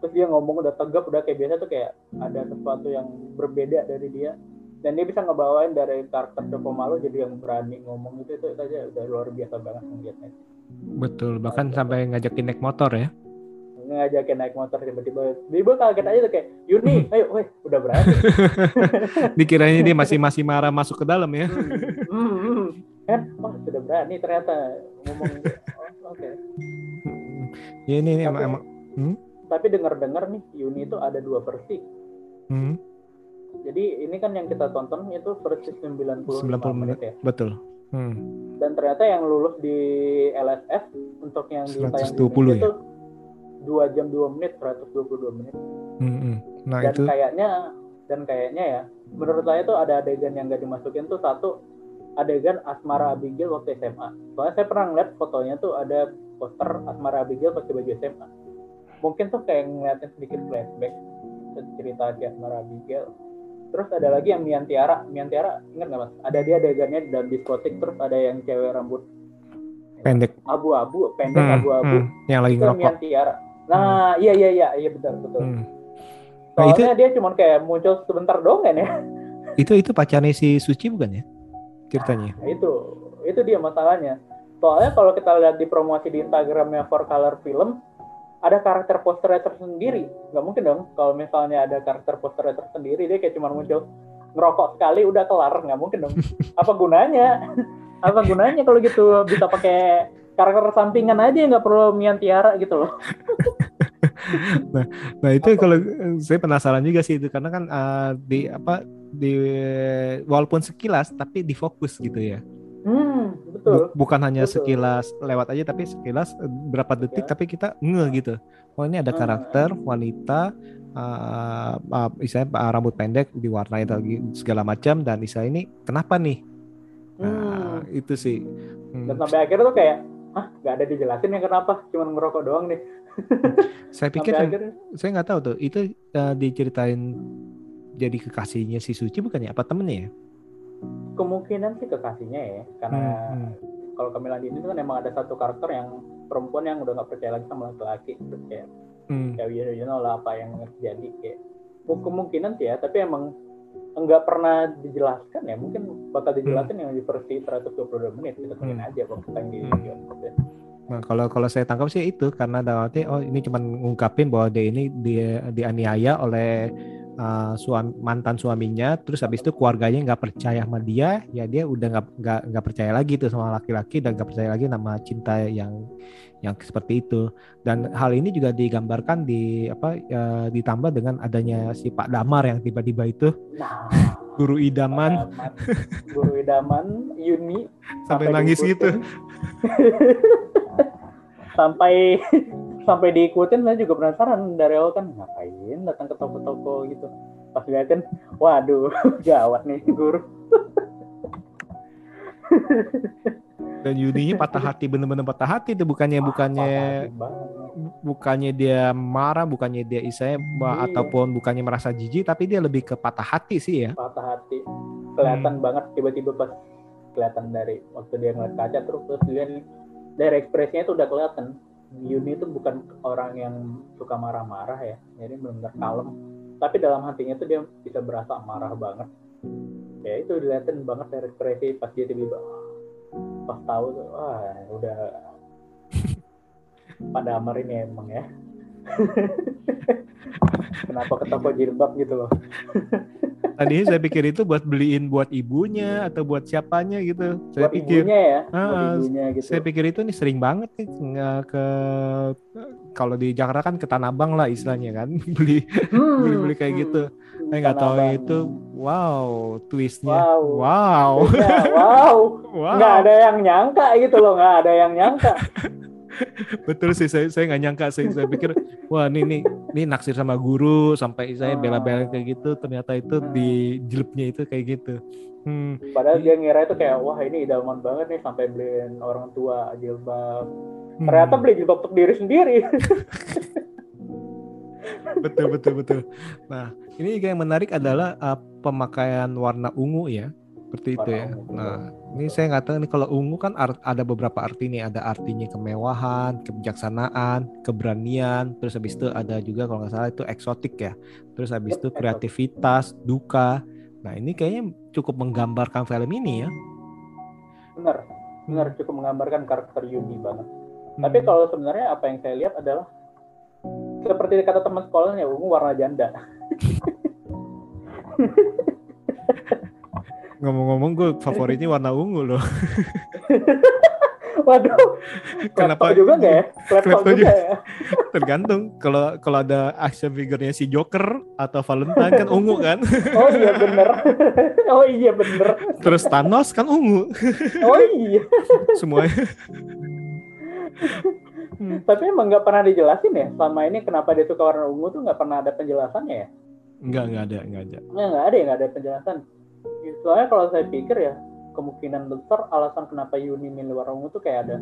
Speaker 5: Terus dia ngomong udah tegap udah kayak biasa tuh kayak ada sesuatu yang berbeda dari dia dan dia bisa ngebawain dari karakter Joko Malu jadi yang berani ngomong itu itu aja udah luar biasa banget ngeliatnya
Speaker 4: Betul, bahkan sampai ngajakin naik motor ya.
Speaker 5: ngajakin naik motor tiba-tiba tiba kaget aja tuh kayak Yuni ayo weh udah berani
Speaker 4: Dikiranya dia masih masih marah masuk ke dalam ya.
Speaker 5: hmm, hmm. kan wah sudah berani ternyata ngomong oh, oke
Speaker 4: Ya ini, ini
Speaker 5: Tapi-
Speaker 4: emang, emang Hmm?
Speaker 5: Tapi dengar-dengar nih Yuni itu ada dua versi.
Speaker 4: Hmm,
Speaker 5: Jadi ini kan yang kita tonton itu versi 95
Speaker 4: 90 menit.
Speaker 5: ya.
Speaker 4: betul. Hmm.
Speaker 5: Dan ternyata yang lulus di LSF untuk yang di tayang di
Speaker 4: 120
Speaker 5: Indonesia
Speaker 4: ya?
Speaker 5: itu 2 jam 2 menit, 122 menit.
Speaker 4: Hmm, hmm. Nah
Speaker 5: dan
Speaker 4: itu
Speaker 5: kayaknya dan kayaknya ya menurut saya tuh ada adegan yang gak dimasukin tuh satu adegan Asmara Abigail waktu SMA soalnya saya pernah ngeliat fotonya tuh ada poster Asmara Abigail pakai baju SMA mungkin tuh kayak ngeliatin sedikit flashback cerita si Asmara Abigail terus ada lagi yang Mian Tiara Mian Tiara ingat nggak mas ada dia adegannya di dalam diskotik terus ada yang cewek rambut
Speaker 4: pendek.
Speaker 5: abu-abu pendek
Speaker 4: Hmm,
Speaker 5: abu-abu
Speaker 4: hmm. Yang lagi
Speaker 5: itu Mian
Speaker 4: ngerokok.
Speaker 5: Tiara nah iya iya iya iya betul betul
Speaker 4: Hmm. Nah, itu
Speaker 5: soalnya dia cuma kayak muncul sebentar doang kan ya
Speaker 4: itu itu pacarnya si Suci bukan ya? Ceritanya.
Speaker 5: Nah, itu itu dia masalahnya. Soalnya kalau kita lihat di promosi di Instagramnya For Color Film, ada karakter posternya tersendiri. Nggak mungkin dong kalau misalnya ada karakter posternya tersendiri, dia kayak cuma muncul ngerokok sekali udah kelar. Nggak mungkin dong. Apa gunanya? Apa gunanya kalau gitu bisa pakai karakter sampingan aja nggak perlu Mian Tiara gitu loh.
Speaker 4: Nah itu kalau eh, saya penasaran juga sih itu karena kan eh, di apa di walaupun sekilas tapi difokus gitu ya.
Speaker 5: Hmm, betul.
Speaker 4: bukan hanya
Speaker 5: betul.
Speaker 4: sekilas lewat aja tapi sekilas eh, berapa detik
Speaker 5: Ya.
Speaker 4: tapi kita nge gitu. Oh ini ada
Speaker 5: Hmm.
Speaker 4: karakter wanita uh, uh, misalnya uh, rambut pendek diwarnai lagi segala macam dan misalnya ini kenapa nih? Nah,
Speaker 5: Hmm.
Speaker 4: itu sih. Hmm,
Speaker 5: Dan sampai akhirnya tuh kayak, ah nggak ada dijelasin ya kenapa, cuma ngerokok doang nih.
Speaker 4: saya pikir
Speaker 5: akhirnya
Speaker 4: saya nggak tahu tuh itu uh, diceritain jadi kekasihnya si Suci bukannya apa temennya ya?
Speaker 5: Kemungkinan sih kekasihnya ya, karena
Speaker 4: Hmm, hmm.
Speaker 5: kalau Camilla Dini itu kan emang ada satu karakter yang perempuan yang udah nggak percaya lagi sama laki-laki terus kayak
Speaker 4: Hmm.
Speaker 5: kayak you know, you know lah apa yang terjadi kayak Mu- kemungkinan sih ya tapi emang nggak pernah dijelaskan ya mungkin bakal dijelasin yang di versi 122 menit kita tungguin
Speaker 4: Hmm.
Speaker 5: aja kalau kita di
Speaker 4: Hmm.
Speaker 5: ya.
Speaker 4: Nah, kalau kalau saya tangkap sih itu karena dalam arti oh ini cuma ngungkapin bahwa dia ini dia dianiaya oleh uh, suami, mantan suaminya, terus habis itu keluarganya nggak percaya sama dia, ya dia udah nggak nggak percaya lagi tuh sama laki-laki dan nggak percaya lagi nama cinta yang yang seperti itu. Dan hal ini juga digambarkan di apa uh, ditambah dengan adanya si Pak Damar yang tiba-tiba itu.
Speaker 5: Nah.
Speaker 4: Guru idaman.
Speaker 5: Guru idaman Yuni.
Speaker 4: Sampai nangis gitu.
Speaker 5: sampai sampai diikutin saya juga penasaran dari awal kan ngapain datang ke toko-toko gitu pas liatin waduh gawat nih guru
Speaker 4: Dan Yuninya patah hati bener-bener patah hati itu bukannya bukannya
Speaker 5: hati banget.
Speaker 4: bukannya dia marah, bukannya dia ba-
Speaker 5: Iya.
Speaker 4: ataupun bukannya merasa jijik, tapi dia lebih ke patah hati sih ya.
Speaker 5: patah hati kelihatan
Speaker 4: Hmm.
Speaker 5: banget tiba-tiba pas kelihatan dari waktu dia ngeliat kaca terus terus dia dari ekspresinya itu udah kelihatan Yuni itu bukan orang yang suka marah-marah ya. Jadi benar-benar kalem. Tapi dalam hatinya tuh dia bisa berasa marah banget. Ya itu dilihatin banget dari ekspresi pas dia tiba-tiba pas tahu tuh wah udah pada amar ini emang ya kenapa ke toko jilbab gitu loh
Speaker 4: Tadi saya pikir itu buat beliin buat ibunya atau buat siapanya gitu. Saya
Speaker 5: buat
Speaker 4: pikir,
Speaker 5: ibunya ya buat
Speaker 4: Ah,
Speaker 5: ibunya gitu
Speaker 4: saya pikir itu nih sering banget nih nggak ke kalau di Jakarta kan ke Tanah Abang lah istilahnya kan beli
Speaker 5: Hmm,
Speaker 4: beli-beli kayak
Speaker 5: hmm.
Speaker 4: gitu. Saya nggak tahu itu wow twistnya.
Speaker 5: Wow.
Speaker 4: Wow.
Speaker 5: Wow,
Speaker 4: Wow.
Speaker 5: nggak ada yang nyangka gitu loh, nggak ada yang nyangka.
Speaker 4: Betul sih saya saya nggak nyangka saya, saya pikir wah ini nih ini naksir sama guru sampai saya
Speaker 5: Ah.
Speaker 4: bela-bela kayak gitu ternyata itu di jilbnya itu kayak gitu. Hmm,
Speaker 5: Padahal dia ngira itu kayak wah ini idaman banget nih sampai beliin orang tua jilbab.
Speaker 4: hmm.
Speaker 5: Ternyata beli jilbab untuk diri sendiri.
Speaker 4: betul betul betul. Nah ini juga yang menarik adalah uh, pemakaian warna ungu ya seperti itu
Speaker 5: Warna
Speaker 4: ya.
Speaker 5: ungu,
Speaker 4: Nah ini saya nggak tahu nih kalau ungu kan art- ada beberapa arti nih ada artinya kemewahan, kebijaksanaan, keberanian, terus habis itu ada juga kalau nggak salah itu eksotik ya. Terus habis itu
Speaker 5: Eksotik.
Speaker 4: kreativitas, duka. Nah ini kayaknya cukup menggambarkan film ini ya.
Speaker 5: Bener, bener cukup menggambarkan karakter Yuni banget.
Speaker 4: Hmm.
Speaker 5: Tapi kalau sebenarnya apa yang saya lihat adalah seperti kata teman sekolahnya ungu warna janda.
Speaker 4: Ngomong-ngomong gue favoritnya warna ungu loh.
Speaker 5: Waduh,
Speaker 4: Kenapa-
Speaker 5: Klepto juga nggak ya? Klepto
Speaker 4: Klepto
Speaker 5: juga ya?
Speaker 4: Tergantung kalau kalau ada action figurnya si Joker atau Valentine kan ungu kan.
Speaker 5: Oh iya bener. oh iya bener.
Speaker 4: Terus Thanos kan ungu.
Speaker 5: Oh iya.
Speaker 4: Semuanya.
Speaker 5: Tapi emang nggak pernah dijelasin ya selama ini kenapa dia suka warna ungu tuh nggak pernah ada penjelasannya ya?
Speaker 4: Enggak, enggak ada, enggak ada.
Speaker 5: Nggak, nggak ada ya, nggak ada penjelasan. Soalnya kalau saya pikir ya, kemungkinan besar alasan kenapa Yuni milih ungu tuh kayak ada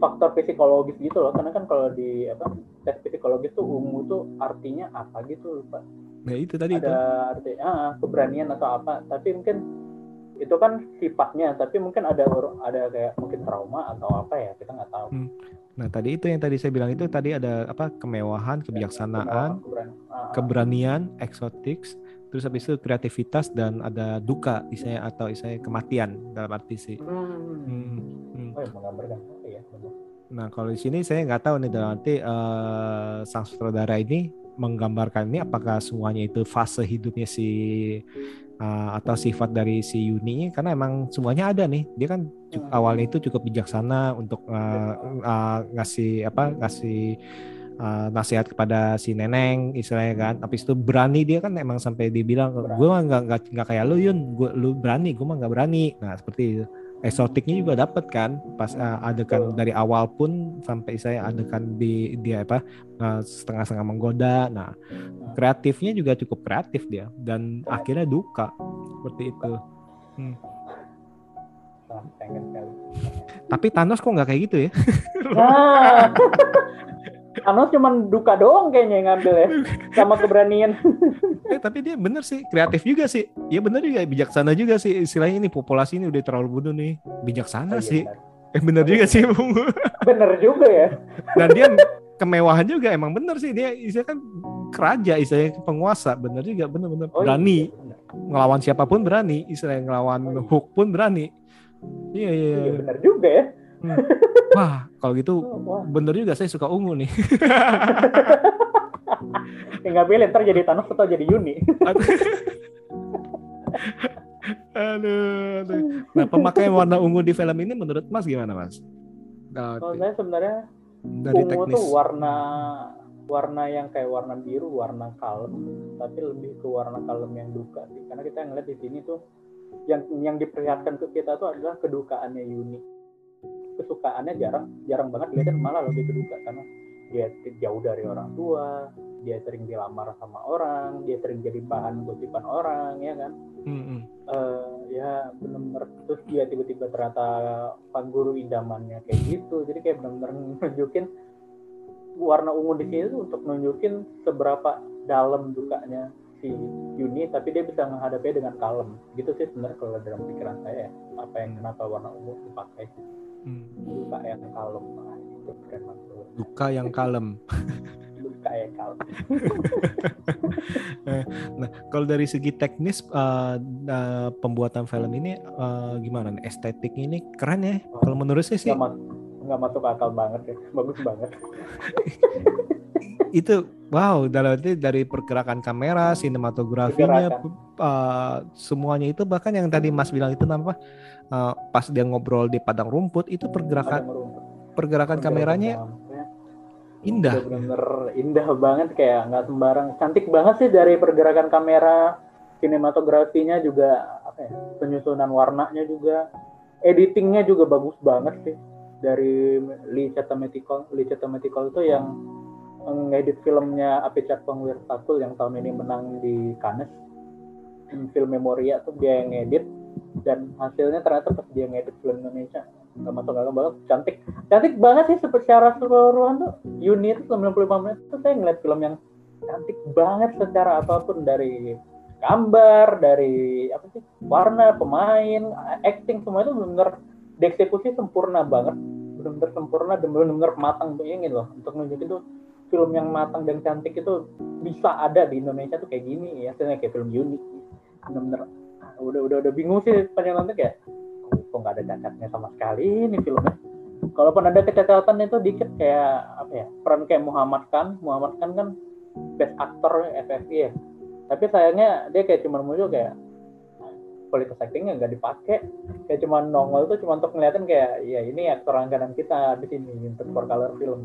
Speaker 5: faktor psikologis gitu loh. Karena kan kalau di apa tes psikologis tuh ungu tuh artinya apa gitu lupa.
Speaker 4: Nah itu tadi itu.
Speaker 5: Ada arti ah, keberanian atau apa. Tapi mungkin itu kan sifatnya. Tapi mungkin ada ada kayak mungkin trauma atau apa ya kita nggak tahu.
Speaker 4: Hmm. Nah tadi itu yang tadi saya bilang itu tadi ada apa kemewahan, kebijaksanaan,
Speaker 5: Keberanian. Ah, ah.
Speaker 4: keberanian, eksotiks, terus habis itu kreativitas dan ada duka istilahnya atau istilahnya kematian dalam arti sih.
Speaker 5: Hmm.
Speaker 4: Hmm, hmm.
Speaker 5: Oh, ya, menggambarkan. Oh, benar.
Speaker 4: Nah kalau di sini saya nggak tahu nih dalam arti eh, sang sutradara ini menggambarkan ini apakah semuanya itu fase hidupnya si eh, atau sifat dari si Yuni ini karena emang semuanya ada nih dia kan
Speaker 5: Hmm.
Speaker 4: awalnya itu cukup bijaksana untuk eh, eh, ngasih apa ngasih eh, nasihat kepada si neneng istilahnya kan. Habis itu berani dia kan emang sampai dibilang gue mah nggak nggak kayak lu Yun. Gue lu berani gue mah nggak berani. Nah seperti itu. Eksotiknya juga dapat kan pas uh, adegan dari awal pun sampai saya adegan di dia apa uh, setengah-setengah menggoda. Nah kreatifnya juga cukup kreatif dia dan akhirnya duka. Seperti itu.
Speaker 5: Sekali.
Speaker 4: tapi Thanos kok nggak kayak gitu ya?
Speaker 5: Nah, Thanos cuman duka doang kayaknya yang ngambil ya, sama keberanian.
Speaker 4: eh, tapi dia bener sih kreatif juga sih ya bener juga bijaksana juga sih istilahnya ini populasi ini udah terlalu bodoh nih bijaksana
Speaker 5: Oh, iya,
Speaker 4: sih
Speaker 5: benar.
Speaker 4: eh bener juga sih
Speaker 5: Bener juga ya.
Speaker 4: dan dia kemewahan juga emang bener sih dia istilahnya kan keraja istilahnya penguasa bener juga bener-bener
Speaker 5: Oh, iya,
Speaker 4: berani
Speaker 5: benar.
Speaker 4: ngelawan siapa pun berani istilahnya ngelawan
Speaker 5: Oh, iya.
Speaker 4: Hulk pun berani iya iya
Speaker 5: Iya
Speaker 4: iya.
Speaker 5: bener juga ya.
Speaker 4: Wah kalau gitu
Speaker 5: Oh,
Speaker 4: bener juga saya suka ungu nih
Speaker 5: tinggal pilih ntar jadi Thanos atau jadi Yuni.
Speaker 4: aduh, aduh. nah pemakaian warna ungu di film ini menurut Mas gimana Mas Nah,
Speaker 5: Kalau saya sebenarnya
Speaker 4: dari
Speaker 5: ungu
Speaker 4: teknis
Speaker 5: tuh warna warna yang kayak warna biru, warna kalem, tapi lebih ke warna kalem yang duka sih. Karena kita ngeliat di sini tuh yang yang diperlihatkan ke kita tuh adalah kedukaannya Yuni. Kesukaannya jarang jarang banget kelihatan malah lebih keduka karena dia jauh dari orang tua, dia sering dilamar sama orang, dia sering jadi bahan gosipan orang, ya kan?
Speaker 4: Hmm, hmm.
Speaker 5: eh ya benar-benar terus dia tiba-tiba ternyata pak guru idamannya kayak gitu jadi kayak benar-benar nunjukin warna ungu di sini tuh untuk nunjukin seberapa dalam dukanya si Yuni tapi dia bisa menghadapinya dengan kalem gitu sih sebenarnya kalau dalam pikiran saya ya. apa yang kenapa warna ungu dipakai
Speaker 4: Hmm.
Speaker 5: duka yang kalem itu
Speaker 4: duka yang kalem
Speaker 5: duka yang kalem
Speaker 4: Nah, kalau dari segi teknis uh, uh, pembuatan film ini uh, gimana nih? Estetiknya ini keren ya. Kalau menurut saya sih
Speaker 5: nggak mas nggak masuk akal banget ya bagus banget
Speaker 4: itu wow dalam arti dari pergerakan kamera, sinematografinya, uh, semuanya itu bahkan yang tadi Mas bilang itu apa? Uh, pas dia ngobrol di padang rumput itu
Speaker 5: Ada
Speaker 4: pergerakan
Speaker 5: merumput.
Speaker 4: pergerakan kameranya
Speaker 5: Dalamnya.
Speaker 4: indah.
Speaker 5: Bener indah banget kayak nggak sembarang cantik banget sih dari pergerakan kamera sinematografinya juga apa ya penyusunan warnanya juga editingnya juga bagus banget sih dari Lee Chatamatikol Lee Chatamatikol itu yang ngedit filmnya Apichat Pangwirtakul yang tahun ini menang di Cannes film Memoria tuh dia yang ngedit dan hasilnya ternyata pas dia ngedit film Indonesia nggak masuk akal banget. Cantik. Cantik banget sih secara keseluruhan tuh. Unit 95 menit tuh saya ngeliat film yang cantik banget secara apa pun. Dari gambar dari apa sih warna pemain acting semua itu benar dieksekusi sempurna banget. Benar-benar sempurna dan benar-benar matang. Tuh ingin loh untuk nunjukin tuh film yang matang dan cantik itu bisa ada di Indonesia tuh kayak gini. Ya hasilnya kayak film unik. Benar-benar udah udah udah bingung sih panjang nonton kayak kok nggak ada cacatnya sama sekali ini filmnya? Kalaupun ada kecacatan itu dikit kayak apa ya peran kayak Muhammad Khan. Muhammad Khan kan best actor FFI ya. Tapi sayangnya dia kayak cuma muncul kayak kualitas actingnya nggak dipakai. Kayak cuma nongol tuh cuma untuk ngeliatin kayak ya ini aktor langganan kita di sini untuk for color film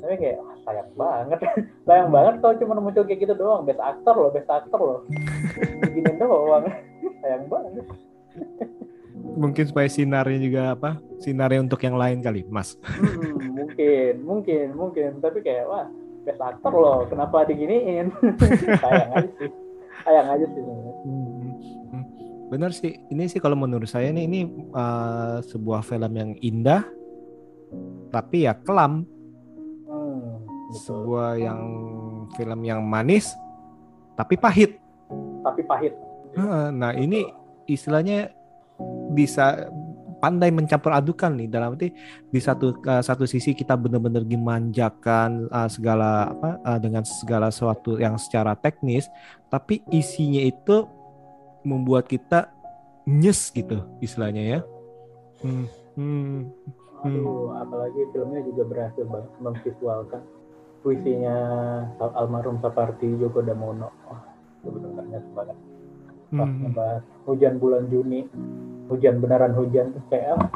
Speaker 5: tapi kayak wah, sayang banget sayang banget kalau cuma muncul kayak gitu doang best actor loh best actor loh gini doang sayang banget
Speaker 4: Mungkin supaya sinarnya juga apa? Sinarnya untuk yang lain kali, Mas.
Speaker 5: Hmm, mungkin mungkin mungkin tapi kayak wah best actor loh kenapa diginiin sayang aja sih sayang aja sih.
Speaker 4: Hmm, hmm. Benar sih. Ini sih kalau menurut saya nih ini uh, sebuah film yang indah tapi ya kelam.
Speaker 5: Hmm, betul.
Speaker 4: Sebuah yang film yang manis tapi pahit.
Speaker 5: tapi pahit
Speaker 4: Nah, ini istilahnya bisa pandai mencampur adukan nih dalam arti di satu uh, satu sisi kita benar-benar dimanjakan uh, segala apa uh, dengan segala sesuatu yang secara teknis tapi isinya itu membuat kita nyes gitu istilahnya ya. Hmm, hmm,
Speaker 5: Aduh, apalagi filmnya juga berhasil banget memvisualkan puisinya Al- almarhum Sapardi Djoko Damono. Wah, itu benar-benar banget. Pas
Speaker 4: hmm,
Speaker 5: hujan bulan Juni, hujan beneran hujan tuh kayak ah,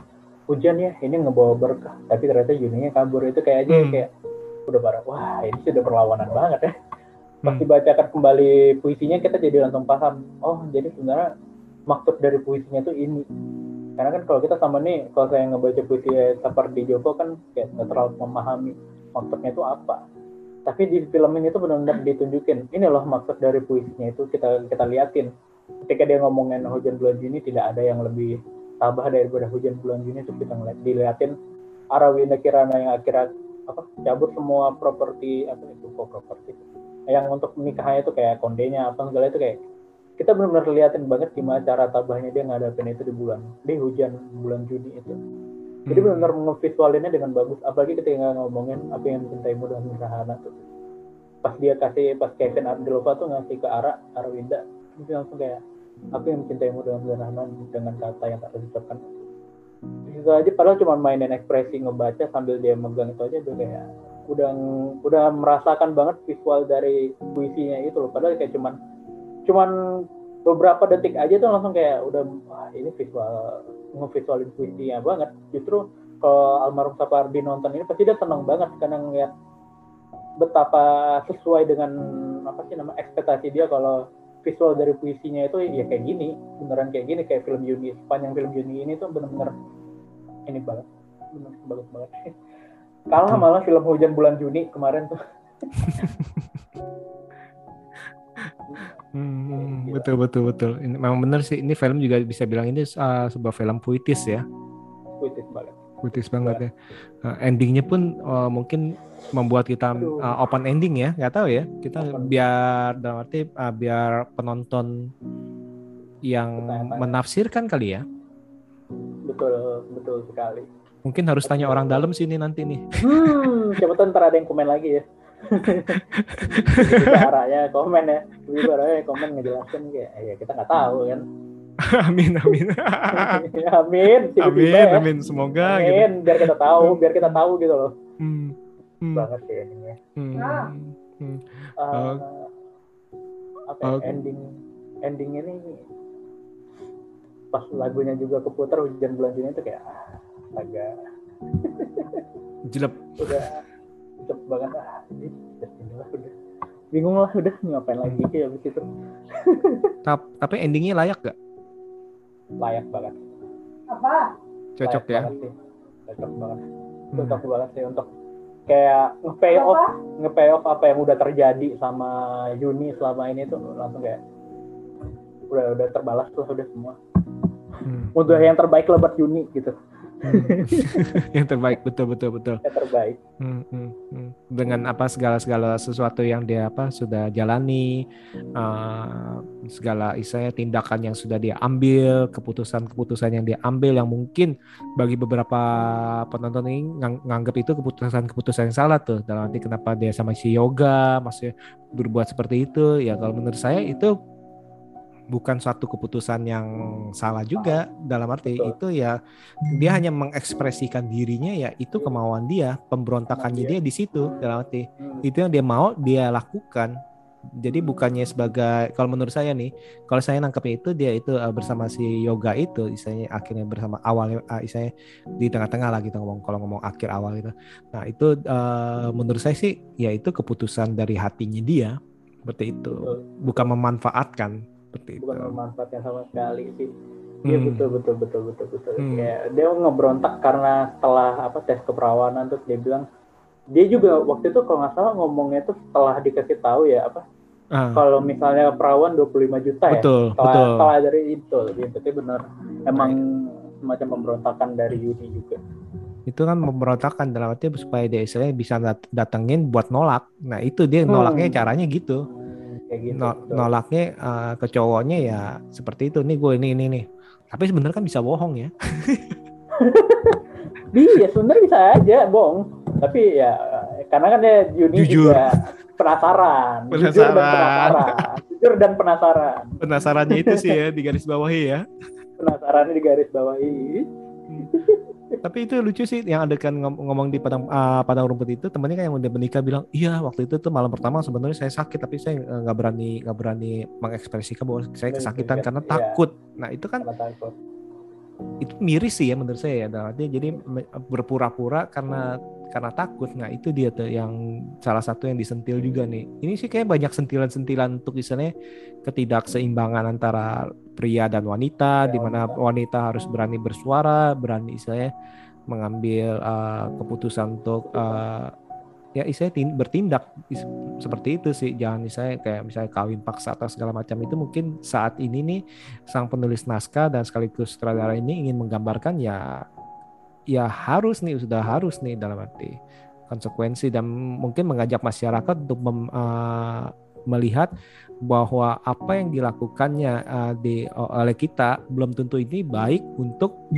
Speaker 5: hujan ya ini ngebawa berkah, tapi ternyata Juninya kabur itu kayak aja
Speaker 4: Hmm.
Speaker 5: kayak udah barang wah ini sudah perlawanan banget ya. Pas
Speaker 4: Hmm.
Speaker 5: dibacakan kembali puisinya kita jadi langsung paham. Oh jadi sebenarnya maksud dari puisinya tuh ini. Karena kan kalau kita sama nih, kalau saya ngebaca puisi Sapardi Djoko kan kayak nggak terlalu memahami maksudnya itu apa. Tapi di film ini tuh benar-benar ditunjukin. Ini loh maksud dari puisinya itu kita kita liatin. Ketika dia ngomongin hujan bulan Juni tidak ada yang lebih tabah daripada hujan bulan Juni itu kita ngeliat diliatin Arawinda Kirana yang akhirnya apa cabut semua properti apa itu kok properti yang untuk menikahnya itu kayak kondenya apa segala itu kayak kita benar-benar liatin banget gimana cara tabahnya dia ngadapin itu di bulan di hujan bulan Juni itu jadi
Speaker 4: hmm.
Speaker 5: benar-benar ngevisualinnya dengan bagus. Apalagi ketika ngomongin apa yang mencintaimu dengan sederhana tuh. Pas dia kasih pas Kevin Abdulova tuh ngasih ke Ara Arawinda itu langsung kayak apa yang mencintaimu dengan sederhana dengan kata yang tak terucapkan itu aja. Padahal cuma mainin ekspresi ngebaca sambil dia megang itu aja udah kayak udah udah merasakan banget visual dari puisinya itu loh. Padahal kayak cuman cuman beberapa detik aja tuh langsung kayak udah wah ini visual ngevisualin puisinya banget. Justru kalau almarhum Sapardi nonton ini pasti dia seneng banget karena ngeliat betapa sesuai dengan apa sih nama ekspektasi dia kalau visual dari puisinya itu ya kayak gini beneran kayak gini kayak film Yuni sepanjang film Yuni ini tuh bener-bener ini banget bener bagus banget. Kalah malah film hujan bulan Juni kemarin tuh
Speaker 4: Hmm,
Speaker 5: Gila.
Speaker 4: betul betul betul. Ini memang benar sih. Ini film juga bisa bilang ini uh, sebuah film puitis ya,
Speaker 5: puitis banget
Speaker 4: puitis banget ya. Uh, endingnya pun uh, mungkin membuat kita uh, open ending ya, nggak tahu ya. Kita
Speaker 5: Open.
Speaker 4: biar dalam arti uh, biar penonton yang
Speaker 5: Bertanya-tanya.
Speaker 4: menafsirkan kali ya.
Speaker 5: betul betul sekali
Speaker 4: Mungkin harus tanya orang dalam sini nanti nih.
Speaker 5: hmm siapa tahu ntar ada yang komen lagi ya Arahnya komen ya Lebih arahnya komen ngejelasin kayak ya kita nggak tahu kan
Speaker 4: amin amin.
Speaker 5: amin tiba-tiba
Speaker 4: amin
Speaker 5: ya.
Speaker 4: amin semoga gitu.
Speaker 5: amin biar kita tahu biar kita tahu gitu loh
Speaker 4: Hmm, hmm,
Speaker 5: banget sih ininya
Speaker 4: hmm, hmm.
Speaker 5: Eh,
Speaker 4: Oh.
Speaker 5: apa ya, ending ending ini pas lagunya juga keputar hujan bulan Juni itu kayak ah, agak
Speaker 4: Jelek.
Speaker 5: udah cepet banget ah ini inilah udah. Bingung lah udah. Ngapain lagi? Sih habis itu
Speaker 4: Tap- Tapi endingnya layak gak?
Speaker 5: layak banget.
Speaker 4: Cocok
Speaker 5: Layak
Speaker 4: ya.
Speaker 5: banget sih. cocok banget.
Speaker 4: Hmm.
Speaker 5: cocok banget sih untuk kayak nge-pay off nge-pay off apa yang udah terjadi sama Juni selama ini tuh langsung kayak udah udah terbalas tuh udah semua.
Speaker 4: Hmm.
Speaker 5: udah yang terbaik lah buat Juni gitu
Speaker 4: Hmm. yang terbaik betul betul betul
Speaker 5: yang terbaik
Speaker 4: Hmm, hmm, hmm. dengan apa segala segala sesuatu yang dia apa sudah jalani eh, segala istilahnya tindakan yang sudah dia ambil keputusan keputusan yang dia ambil yang mungkin bagi beberapa penonton ini ngang- nganggap itu keputusan keputusan yang salah tuh dalam arti kenapa dia sama si yoga masih berbuat seperti itu ya kalau menurut saya itu bukan suatu keputusan yang salah juga dalam arti
Speaker 5: Betul.
Speaker 4: itu ya dia hanya mengekspresikan dirinya ya itu kemauan dia pemberontakannya
Speaker 5: Iya.
Speaker 4: dia di situ dalam arti
Speaker 5: Hmm.
Speaker 4: itu yang dia mau dia lakukan Jadi bukannya sebagai kalau menurut saya nih, kalau saya nangkepnya itu dia itu uh, bersama si yoga itu, istilahnya akhirnya bersama awalnya, uh, istilahnya di tengah-tengah lah kita ngomong kalau ngomong akhir awal itu. Nah itu uh, menurut saya sih, ya itu keputusan dari hatinya dia seperti itu, bukan memanfaatkan seperti
Speaker 5: bukan
Speaker 4: itu.
Speaker 5: memanfaatkan sama sekali sih Iya
Speaker 4: Hmm.
Speaker 5: betul betul betul betul betul.
Speaker 4: Hmm.
Speaker 5: Kayak dia ngebrontak karena setelah apa tes keperawanan terus dia bilang dia juga waktu itu kalau nggak salah ngomongnya itu setelah dikasih tahu ya apa
Speaker 4: Ah,
Speaker 5: kalau misalnya perawan 25 juta ya
Speaker 4: betul,
Speaker 5: setelah,
Speaker 4: betul.
Speaker 5: setelah dari itu gitu itu benar emang semacam pemberontakan dari Yuni juga
Speaker 4: itu kan memberontakkan dalam arti supaya dia istilahnya bisa dat- datengin buat nolak. Nah itu dia nolaknya
Speaker 5: Hmm.
Speaker 4: caranya gitu.
Speaker 5: Kayak gitu
Speaker 4: No-
Speaker 5: betul.
Speaker 4: nolaknya uh, ke cowoknya ya seperti itu. Nih gue ini ini nih. Tapi sebenarnya kan bisa bohong ya.
Speaker 5: Iya sebenarnya bisa aja bohong tapi ya karena kan dia Yuni
Speaker 4: Jujur.
Speaker 5: juga penasaran jujur dan
Speaker 4: Penasaran.
Speaker 5: penasaran jujur dan penasaran
Speaker 4: Penasarannya itu sih ya di garis bawahi ya.
Speaker 5: penasarannya di garis bawahi
Speaker 4: Tapi itu lucu sih yang adegan ngom- ngomong di padang uh, padang rumput itu temennya kan yang udah menikah bilang iya waktu itu tuh malam pertama sebenarnya saya sakit tapi saya uh, nggak berani nggak berani mengekspresikan bahwa saya kesakitan karena
Speaker 5: Iya.
Speaker 4: takut. Nah itu kan
Speaker 5: takut
Speaker 4: itu miris sih ya menurut saya ya dalam artinya jadi berpura-pura karena karena takut. Nah itu dia tuh yang salah satu yang disentil juga nih. Ini sih kayak banyak sentilan-sentilan untuk misalnya ketidakseimbangan antara pria dan wanita
Speaker 5: Ya,
Speaker 4: di mana wanita harus berani bersuara berani istilahnya mengambil uh, keputusan untuk uh, ya istilahnya tin- bertindak is- seperti itu sih. Jangan misalnya kayak misalnya kawin paksa atau segala macam. Itu mungkin saat ini nih sang penulis naskah dan sekaligus sutradara ini ingin menggambarkan ya ya harus nih sudah harus nih dalam arti konsekuensi dan mungkin mengajak masyarakat untuk mem- uh, melihat bahwa apa yang dilakukannya uh, di oleh kita belum tentu ini baik untuk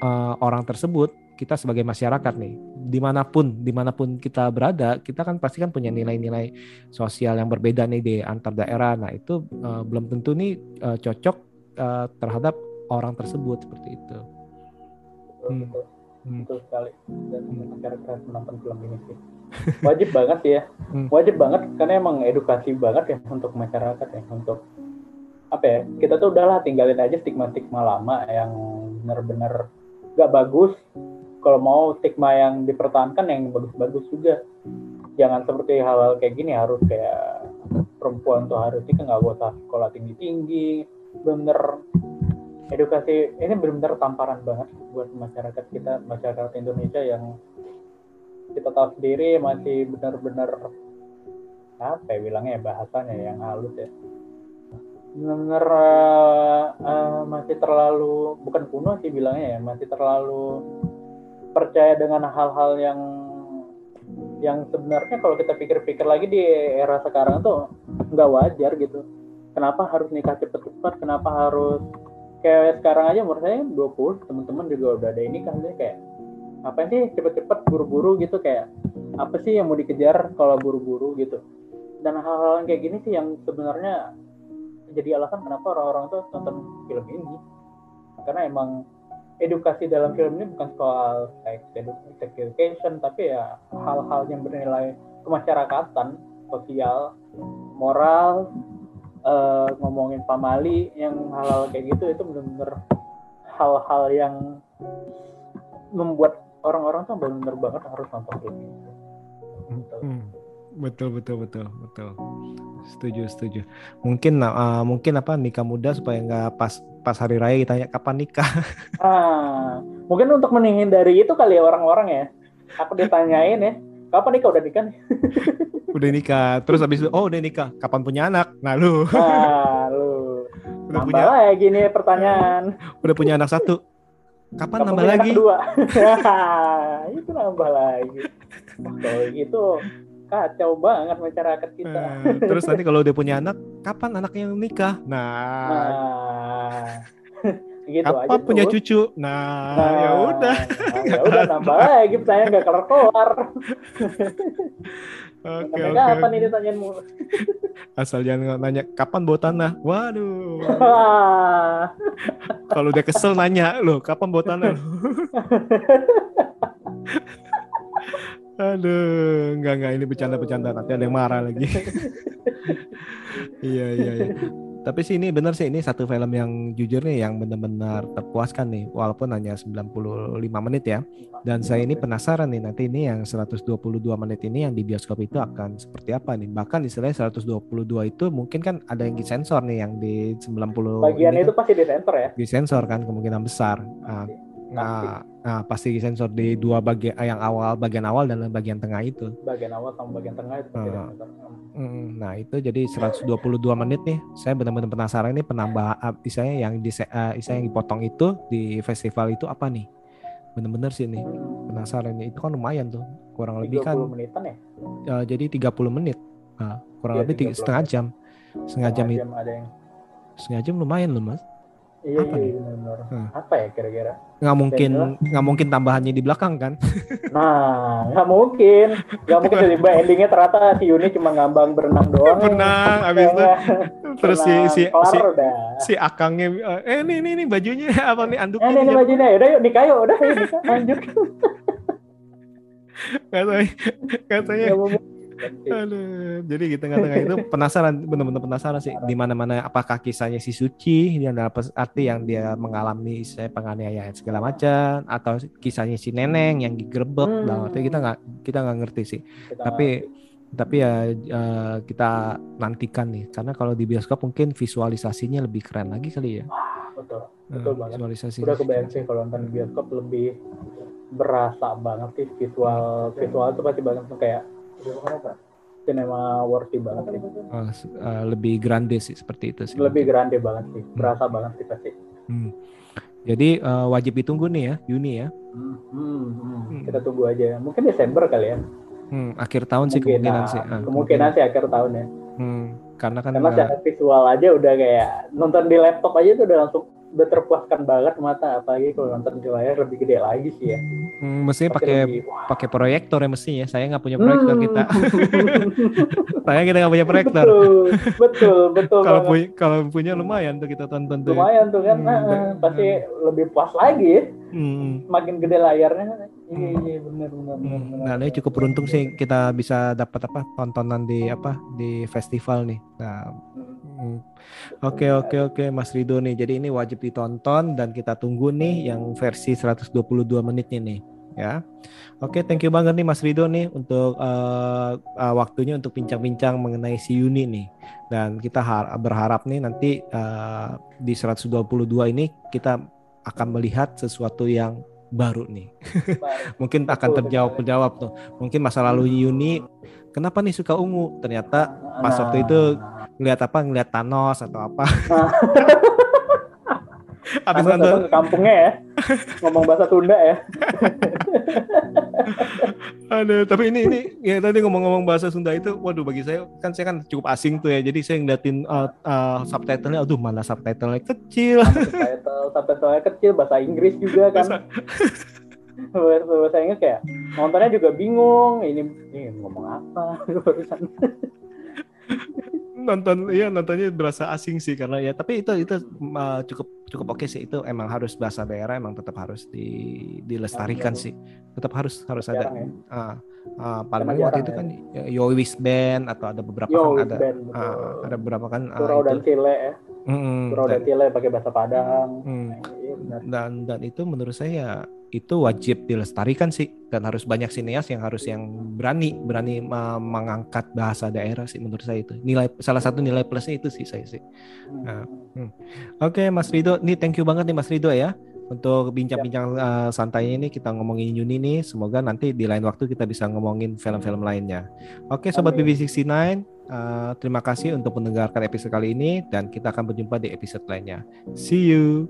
Speaker 4: uh, orang tersebut kita sebagai masyarakat nih. Di mana pun di mana pun kita berada kita kan pasti kan punya nilai-nilai sosial yang berbeda nih di antar daerah. Nah itu uh, belum tentu nih uh, cocok uh, terhadap orang tersebut seperti itu. Hmm.
Speaker 5: Betul
Speaker 4: Hmm.
Speaker 5: betul sekali. Dan
Speaker 4: Hmm.
Speaker 5: masyarakat menonton film ini sih. Wajib banget ya.
Speaker 4: Hmm.
Speaker 5: wajib banget karena emang edukasi banget ya untuk masyarakat ya untuk apa ya kita tuh udahlah tinggalin aja stigma-stigma lama yang benar-benar gak bagus. Kalau mau stigma yang dipertahankan yang bagus-bagus juga. Jangan seperti hal-hal kayak gini harus kayak perempuan tuh harus itu nggak usah sekolah tinggi-tinggi. Bener edukasi ini benar-benar tamparan banget buat masyarakat kita masyarakat Indonesia yang kita tahu sendiri masih benar-benar apa ya bilangnya ya, bahasanya yang halus ya. Benar-benar eh, eh, masih terlalu bukan kuno sih bilangnya ya masih terlalu percaya dengan hal-hal yang yang sebenarnya. Kalau kita pikir-pikir lagi di era sekarang tuh nggak wajar gitu. Kenapa harus nikah cepet-cepet kenapa harus kayak sekarang aja menurut saya 20 teman-teman juga udah ada ini kan kayak apa sih cepet-cepet buru-buru? gitu kayak apa sih yang mau dikejar kalau buru-buru? gitu. Dan hal-hal kayak gini sih yang sebenarnya jadi alasan kenapa orang-orang tuh nonton film ini. Karena emang edukasi dalam film ini bukan soal sex education tapi ya hal-hal yang bernilai kemasyarakatan sosial moral eh, ngomongin pamali yang hal-hal kayak gitu itu benar-benar hal-hal yang membuat orang-orang tuh benar-benar banget harus nonton film ini. Gitu.
Speaker 4: Hmm, betul betul betul betul setuju setuju mungkin uh, mungkin apa nikah muda supaya nggak pas pas hari raya ditanya kapan nikah
Speaker 5: Ah, mungkin untuk menghindari itu kali ya orang-orang ya. Aku ditanyain ya, kapan nikah udah nikah? nih?
Speaker 4: udah nikah. Terus habis itu oh udah nikah. Kapan punya anak? Nah lu.
Speaker 5: Nah, lu
Speaker 4: udah
Speaker 5: nambah
Speaker 4: punya
Speaker 5: lagi nih pertanyaan.
Speaker 4: udah punya anak satu. Kapan nambah
Speaker 5: punya anak
Speaker 4: lagi?
Speaker 5: Kedua. itu nambah lagi. Kalau gitu kacau banget masyarakat kita.
Speaker 4: Nah, terus nanti kalau udah punya anak kapan anaknya nikah? Nah.
Speaker 5: Nah, gitu aja
Speaker 4: kapan punya
Speaker 5: terus.
Speaker 4: cucu? Nah,
Speaker 5: Nah,
Speaker 4: ya udah.
Speaker 5: Nah, ya udah nambah lagi pertanyaan nggak kelar kelar.
Speaker 4: Oke
Speaker 5: Sampai
Speaker 4: oke
Speaker 5: kapan ini tanyaanmu?
Speaker 4: asal jangan nanya kapan bawa tanah waduh
Speaker 5: Wah.
Speaker 4: kalau udah kesel nanya loh kapan bawa tanah Aduh, enggak enggak ini bercanda-bercanda nanti ada yang marah lagi. iya iya iya. Tapi sih ini benar sih ini satu film yang jujur nih yang benar-benar terpuaskan nih walaupun hanya 95 menit ya. Dan saya ini penasaran nih nanti ini yang 122 menit ini yang di bioskop itu akan seperti apa nih. Bahkan istilahnya 122 itu mungkin kan ada yang disensor nih yang di 90
Speaker 5: Bagian itu
Speaker 4: kan
Speaker 5: pasti disensor ya.
Speaker 4: disensor kan kemungkinan besar. Nah, nah, nah, pasti disensor di dua bagian yang awal bagian awal dan bagian tengah itu.
Speaker 5: Bagian awal sama bagian tengah itu
Speaker 4: Ah. Mm, Nah itu jadi 122 menit nih. Saya benar-benar penasaran ini penambah uh, misalnya yang di uh, yang dipotong itu di festival itu apa nih? Bener-bener sih nih penasaran nih. Itu kan lumayan tuh. Kurang lebih
Speaker 5: 30
Speaker 4: kan
Speaker 5: menitan ya.
Speaker 4: uh, jadi 30 menit. Nah, kurang
Speaker 5: Iya,
Speaker 4: lebih tiga-
Speaker 5: 30
Speaker 4: setengah jam. Setengah jam itu
Speaker 5: ada yang
Speaker 4: setengah jam lumayan loh mas.
Speaker 5: Iya
Speaker 4: Apa
Speaker 5: iya
Speaker 4: nih?
Speaker 5: benar-benar.
Speaker 4: Hmm.
Speaker 5: Apa ya kira-kira?
Speaker 4: Nggak mungkin nggak mungkin tambahannya di belakang kan?
Speaker 5: Nah, nggak mungkin. Nggak mungkin tiba-tiba endingnya ternyata si Yuni cuma ngambang berenang doang.
Speaker 4: Berenang, abis itu terus si si si,
Speaker 5: udah.
Speaker 4: si akangnya eh ini ini ini bajunya apa nih
Speaker 5: Eh,
Speaker 4: anduknya
Speaker 5: ini, ini
Speaker 4: nih,
Speaker 5: bajunya. Udah yuk nikah yuk. Udah yuk. Lanjut.
Speaker 4: katanya katanya Aduh, jadi di tengah-tengah itu penasaran, benar-benar penasaran sih di mana-mana apakah kisahnya si Suci yang dalam arti yang dia mengalami saya penganiayaan segala macam atau kisahnya si Neneng yang digerebek
Speaker 5: Hmm.
Speaker 4: dalam arti kita nggak kita nggak ngerti sih.
Speaker 5: Kita
Speaker 4: Tapi tapi ya eh, kita nantikan nih karena kalau di bioskop mungkin visualisasinya lebih keren lagi kali ya.
Speaker 5: betul.
Speaker 4: Eh,
Speaker 5: Betul banget.
Speaker 4: Visualisasi.
Speaker 5: Udah kebayang sih kalau nonton bioskop lebih berasa banget sih visual visual itu pasti banget tuh kayak cinema worthy banget sih.
Speaker 4: S- eh, lebih grande sih seperti itu sih.
Speaker 5: Lebih grande banget sih. Berasa banget sih pasti.
Speaker 4: Hmm. Jadi eh, wajib ditunggu nih ya Juni ya.
Speaker 5: Hmm, hmm, hmm.
Speaker 4: Hmm.
Speaker 5: Kita tunggu aja. Mungkin Desember kali ya.
Speaker 4: Hmm, akhir tahun sih kemungkinan sih. Ah,
Speaker 5: kemungkinan sih akhir tahun ya.
Speaker 4: Hmm, karena kan
Speaker 5: Karena secara visual aja udah kayak nonton di laptop aja tuh udah langsung udah terpuaskan banget mata apalagi kalau nonton di layar lebih gede lagi sih ya.
Speaker 4: hmm, mestinya pakai pakai proyektor ya mestinya. Saya nggak punya proyektor
Speaker 5: Hmm.
Speaker 4: kita. Saya kita nggak punya proyektor.
Speaker 5: betul, betul, betul.
Speaker 4: Kalau punya kalau punya lumayan tuh kita tonton tuh.
Speaker 5: lumayan tuh kan,
Speaker 4: Hmm,
Speaker 5: nah,
Speaker 4: dan-
Speaker 5: pasti lebih puas lagi. ya.
Speaker 4: Hmm,
Speaker 5: Makin gede layarnya. Iya, iya, benar, benar, benar.
Speaker 4: hmm.
Speaker 5: benar.
Speaker 4: Nah, ini cukup beruntung sih kita bisa dapat apa tontonan di apa di festival nih. Nah, hmm. Oke oke oke Mas Rido nih. Jadi ini wajib ditonton dan kita tunggu nih yang versi 122 menitnya nih ya. Oke, thank you banget nih Mas Rido nih untuk eh, eh, waktunya untuk bincang-bincang mengenai si Yuni nih. Dan kita har- berharap nih nanti eh, di 122 ini kita akan melihat sesuatu yang baru nih. Mungkin akan terjawab terjawab tuh. Mungkin masa lalu Yuni kenapa nih suka ungu? Ternyata pas waktu itu ngeliat apa ngeliat Thanos atau apa habis nonton
Speaker 5: kampungnya ya. Ngomong bahasa Sunda ya.
Speaker 4: aduh tapi ini ini ya tadi ngomong-ngomong bahasa Sunda itu waduh bagi saya kan saya kan cukup asing tuh ya jadi saya ngeliatin uh, uh, subtitlenya aduh mana subtitlenya kecil
Speaker 5: Subtitle, subtitle kecil bahasa Inggris juga kan.
Speaker 4: Bahasa-
Speaker 5: bahasa, bahasa Inggris kayak nontonnya juga bingung. Ini, ini ngomong apa barusan.
Speaker 4: Nonton iya nontonnya berasa asing sih karena ya tapi itu itu uh, cukup cukup oke sih itu emang harus bahasa daerah emang tetap harus di dilestarikan
Speaker 5: Harus.
Speaker 4: sih tetap harus harus ada
Speaker 5: ya.
Speaker 4: ah ah, paling waktu itu
Speaker 5: ya.
Speaker 4: kan Yowis Band atau ada beberapa
Speaker 5: Yo,
Speaker 4: kan ada
Speaker 5: band, betul.
Speaker 4: ada beberapa kan ah,
Speaker 5: Surau dan
Speaker 4: itu
Speaker 5: Cile ya.
Speaker 4: Mm-mm,
Speaker 5: Surau dan
Speaker 4: dan,
Speaker 5: pakai bahasa Padang.
Speaker 4: mm,
Speaker 5: Iya benar.
Speaker 4: dan dan itu menurut saya itu wajib dilestarikan sih dan harus banyak sineas yang harus yang berani berani mengangkat bahasa daerah sih menurut saya itu nilai salah satu nilai plusnya itu sih saya sih Nah, Oke Mas Rido, nih thank you banget nih Mas Rido ya untuk bincang-bincang uh, santainya ini kita ngomongin Yuni nih. Semoga nanti di lain waktu kita bisa ngomongin film-film lainnya. Oke Sobat
Speaker 5: Amin.
Speaker 4: BB69, uh, terima kasih untuk mendengarkan episode kali ini dan kita akan berjumpa di episode lainnya. See you.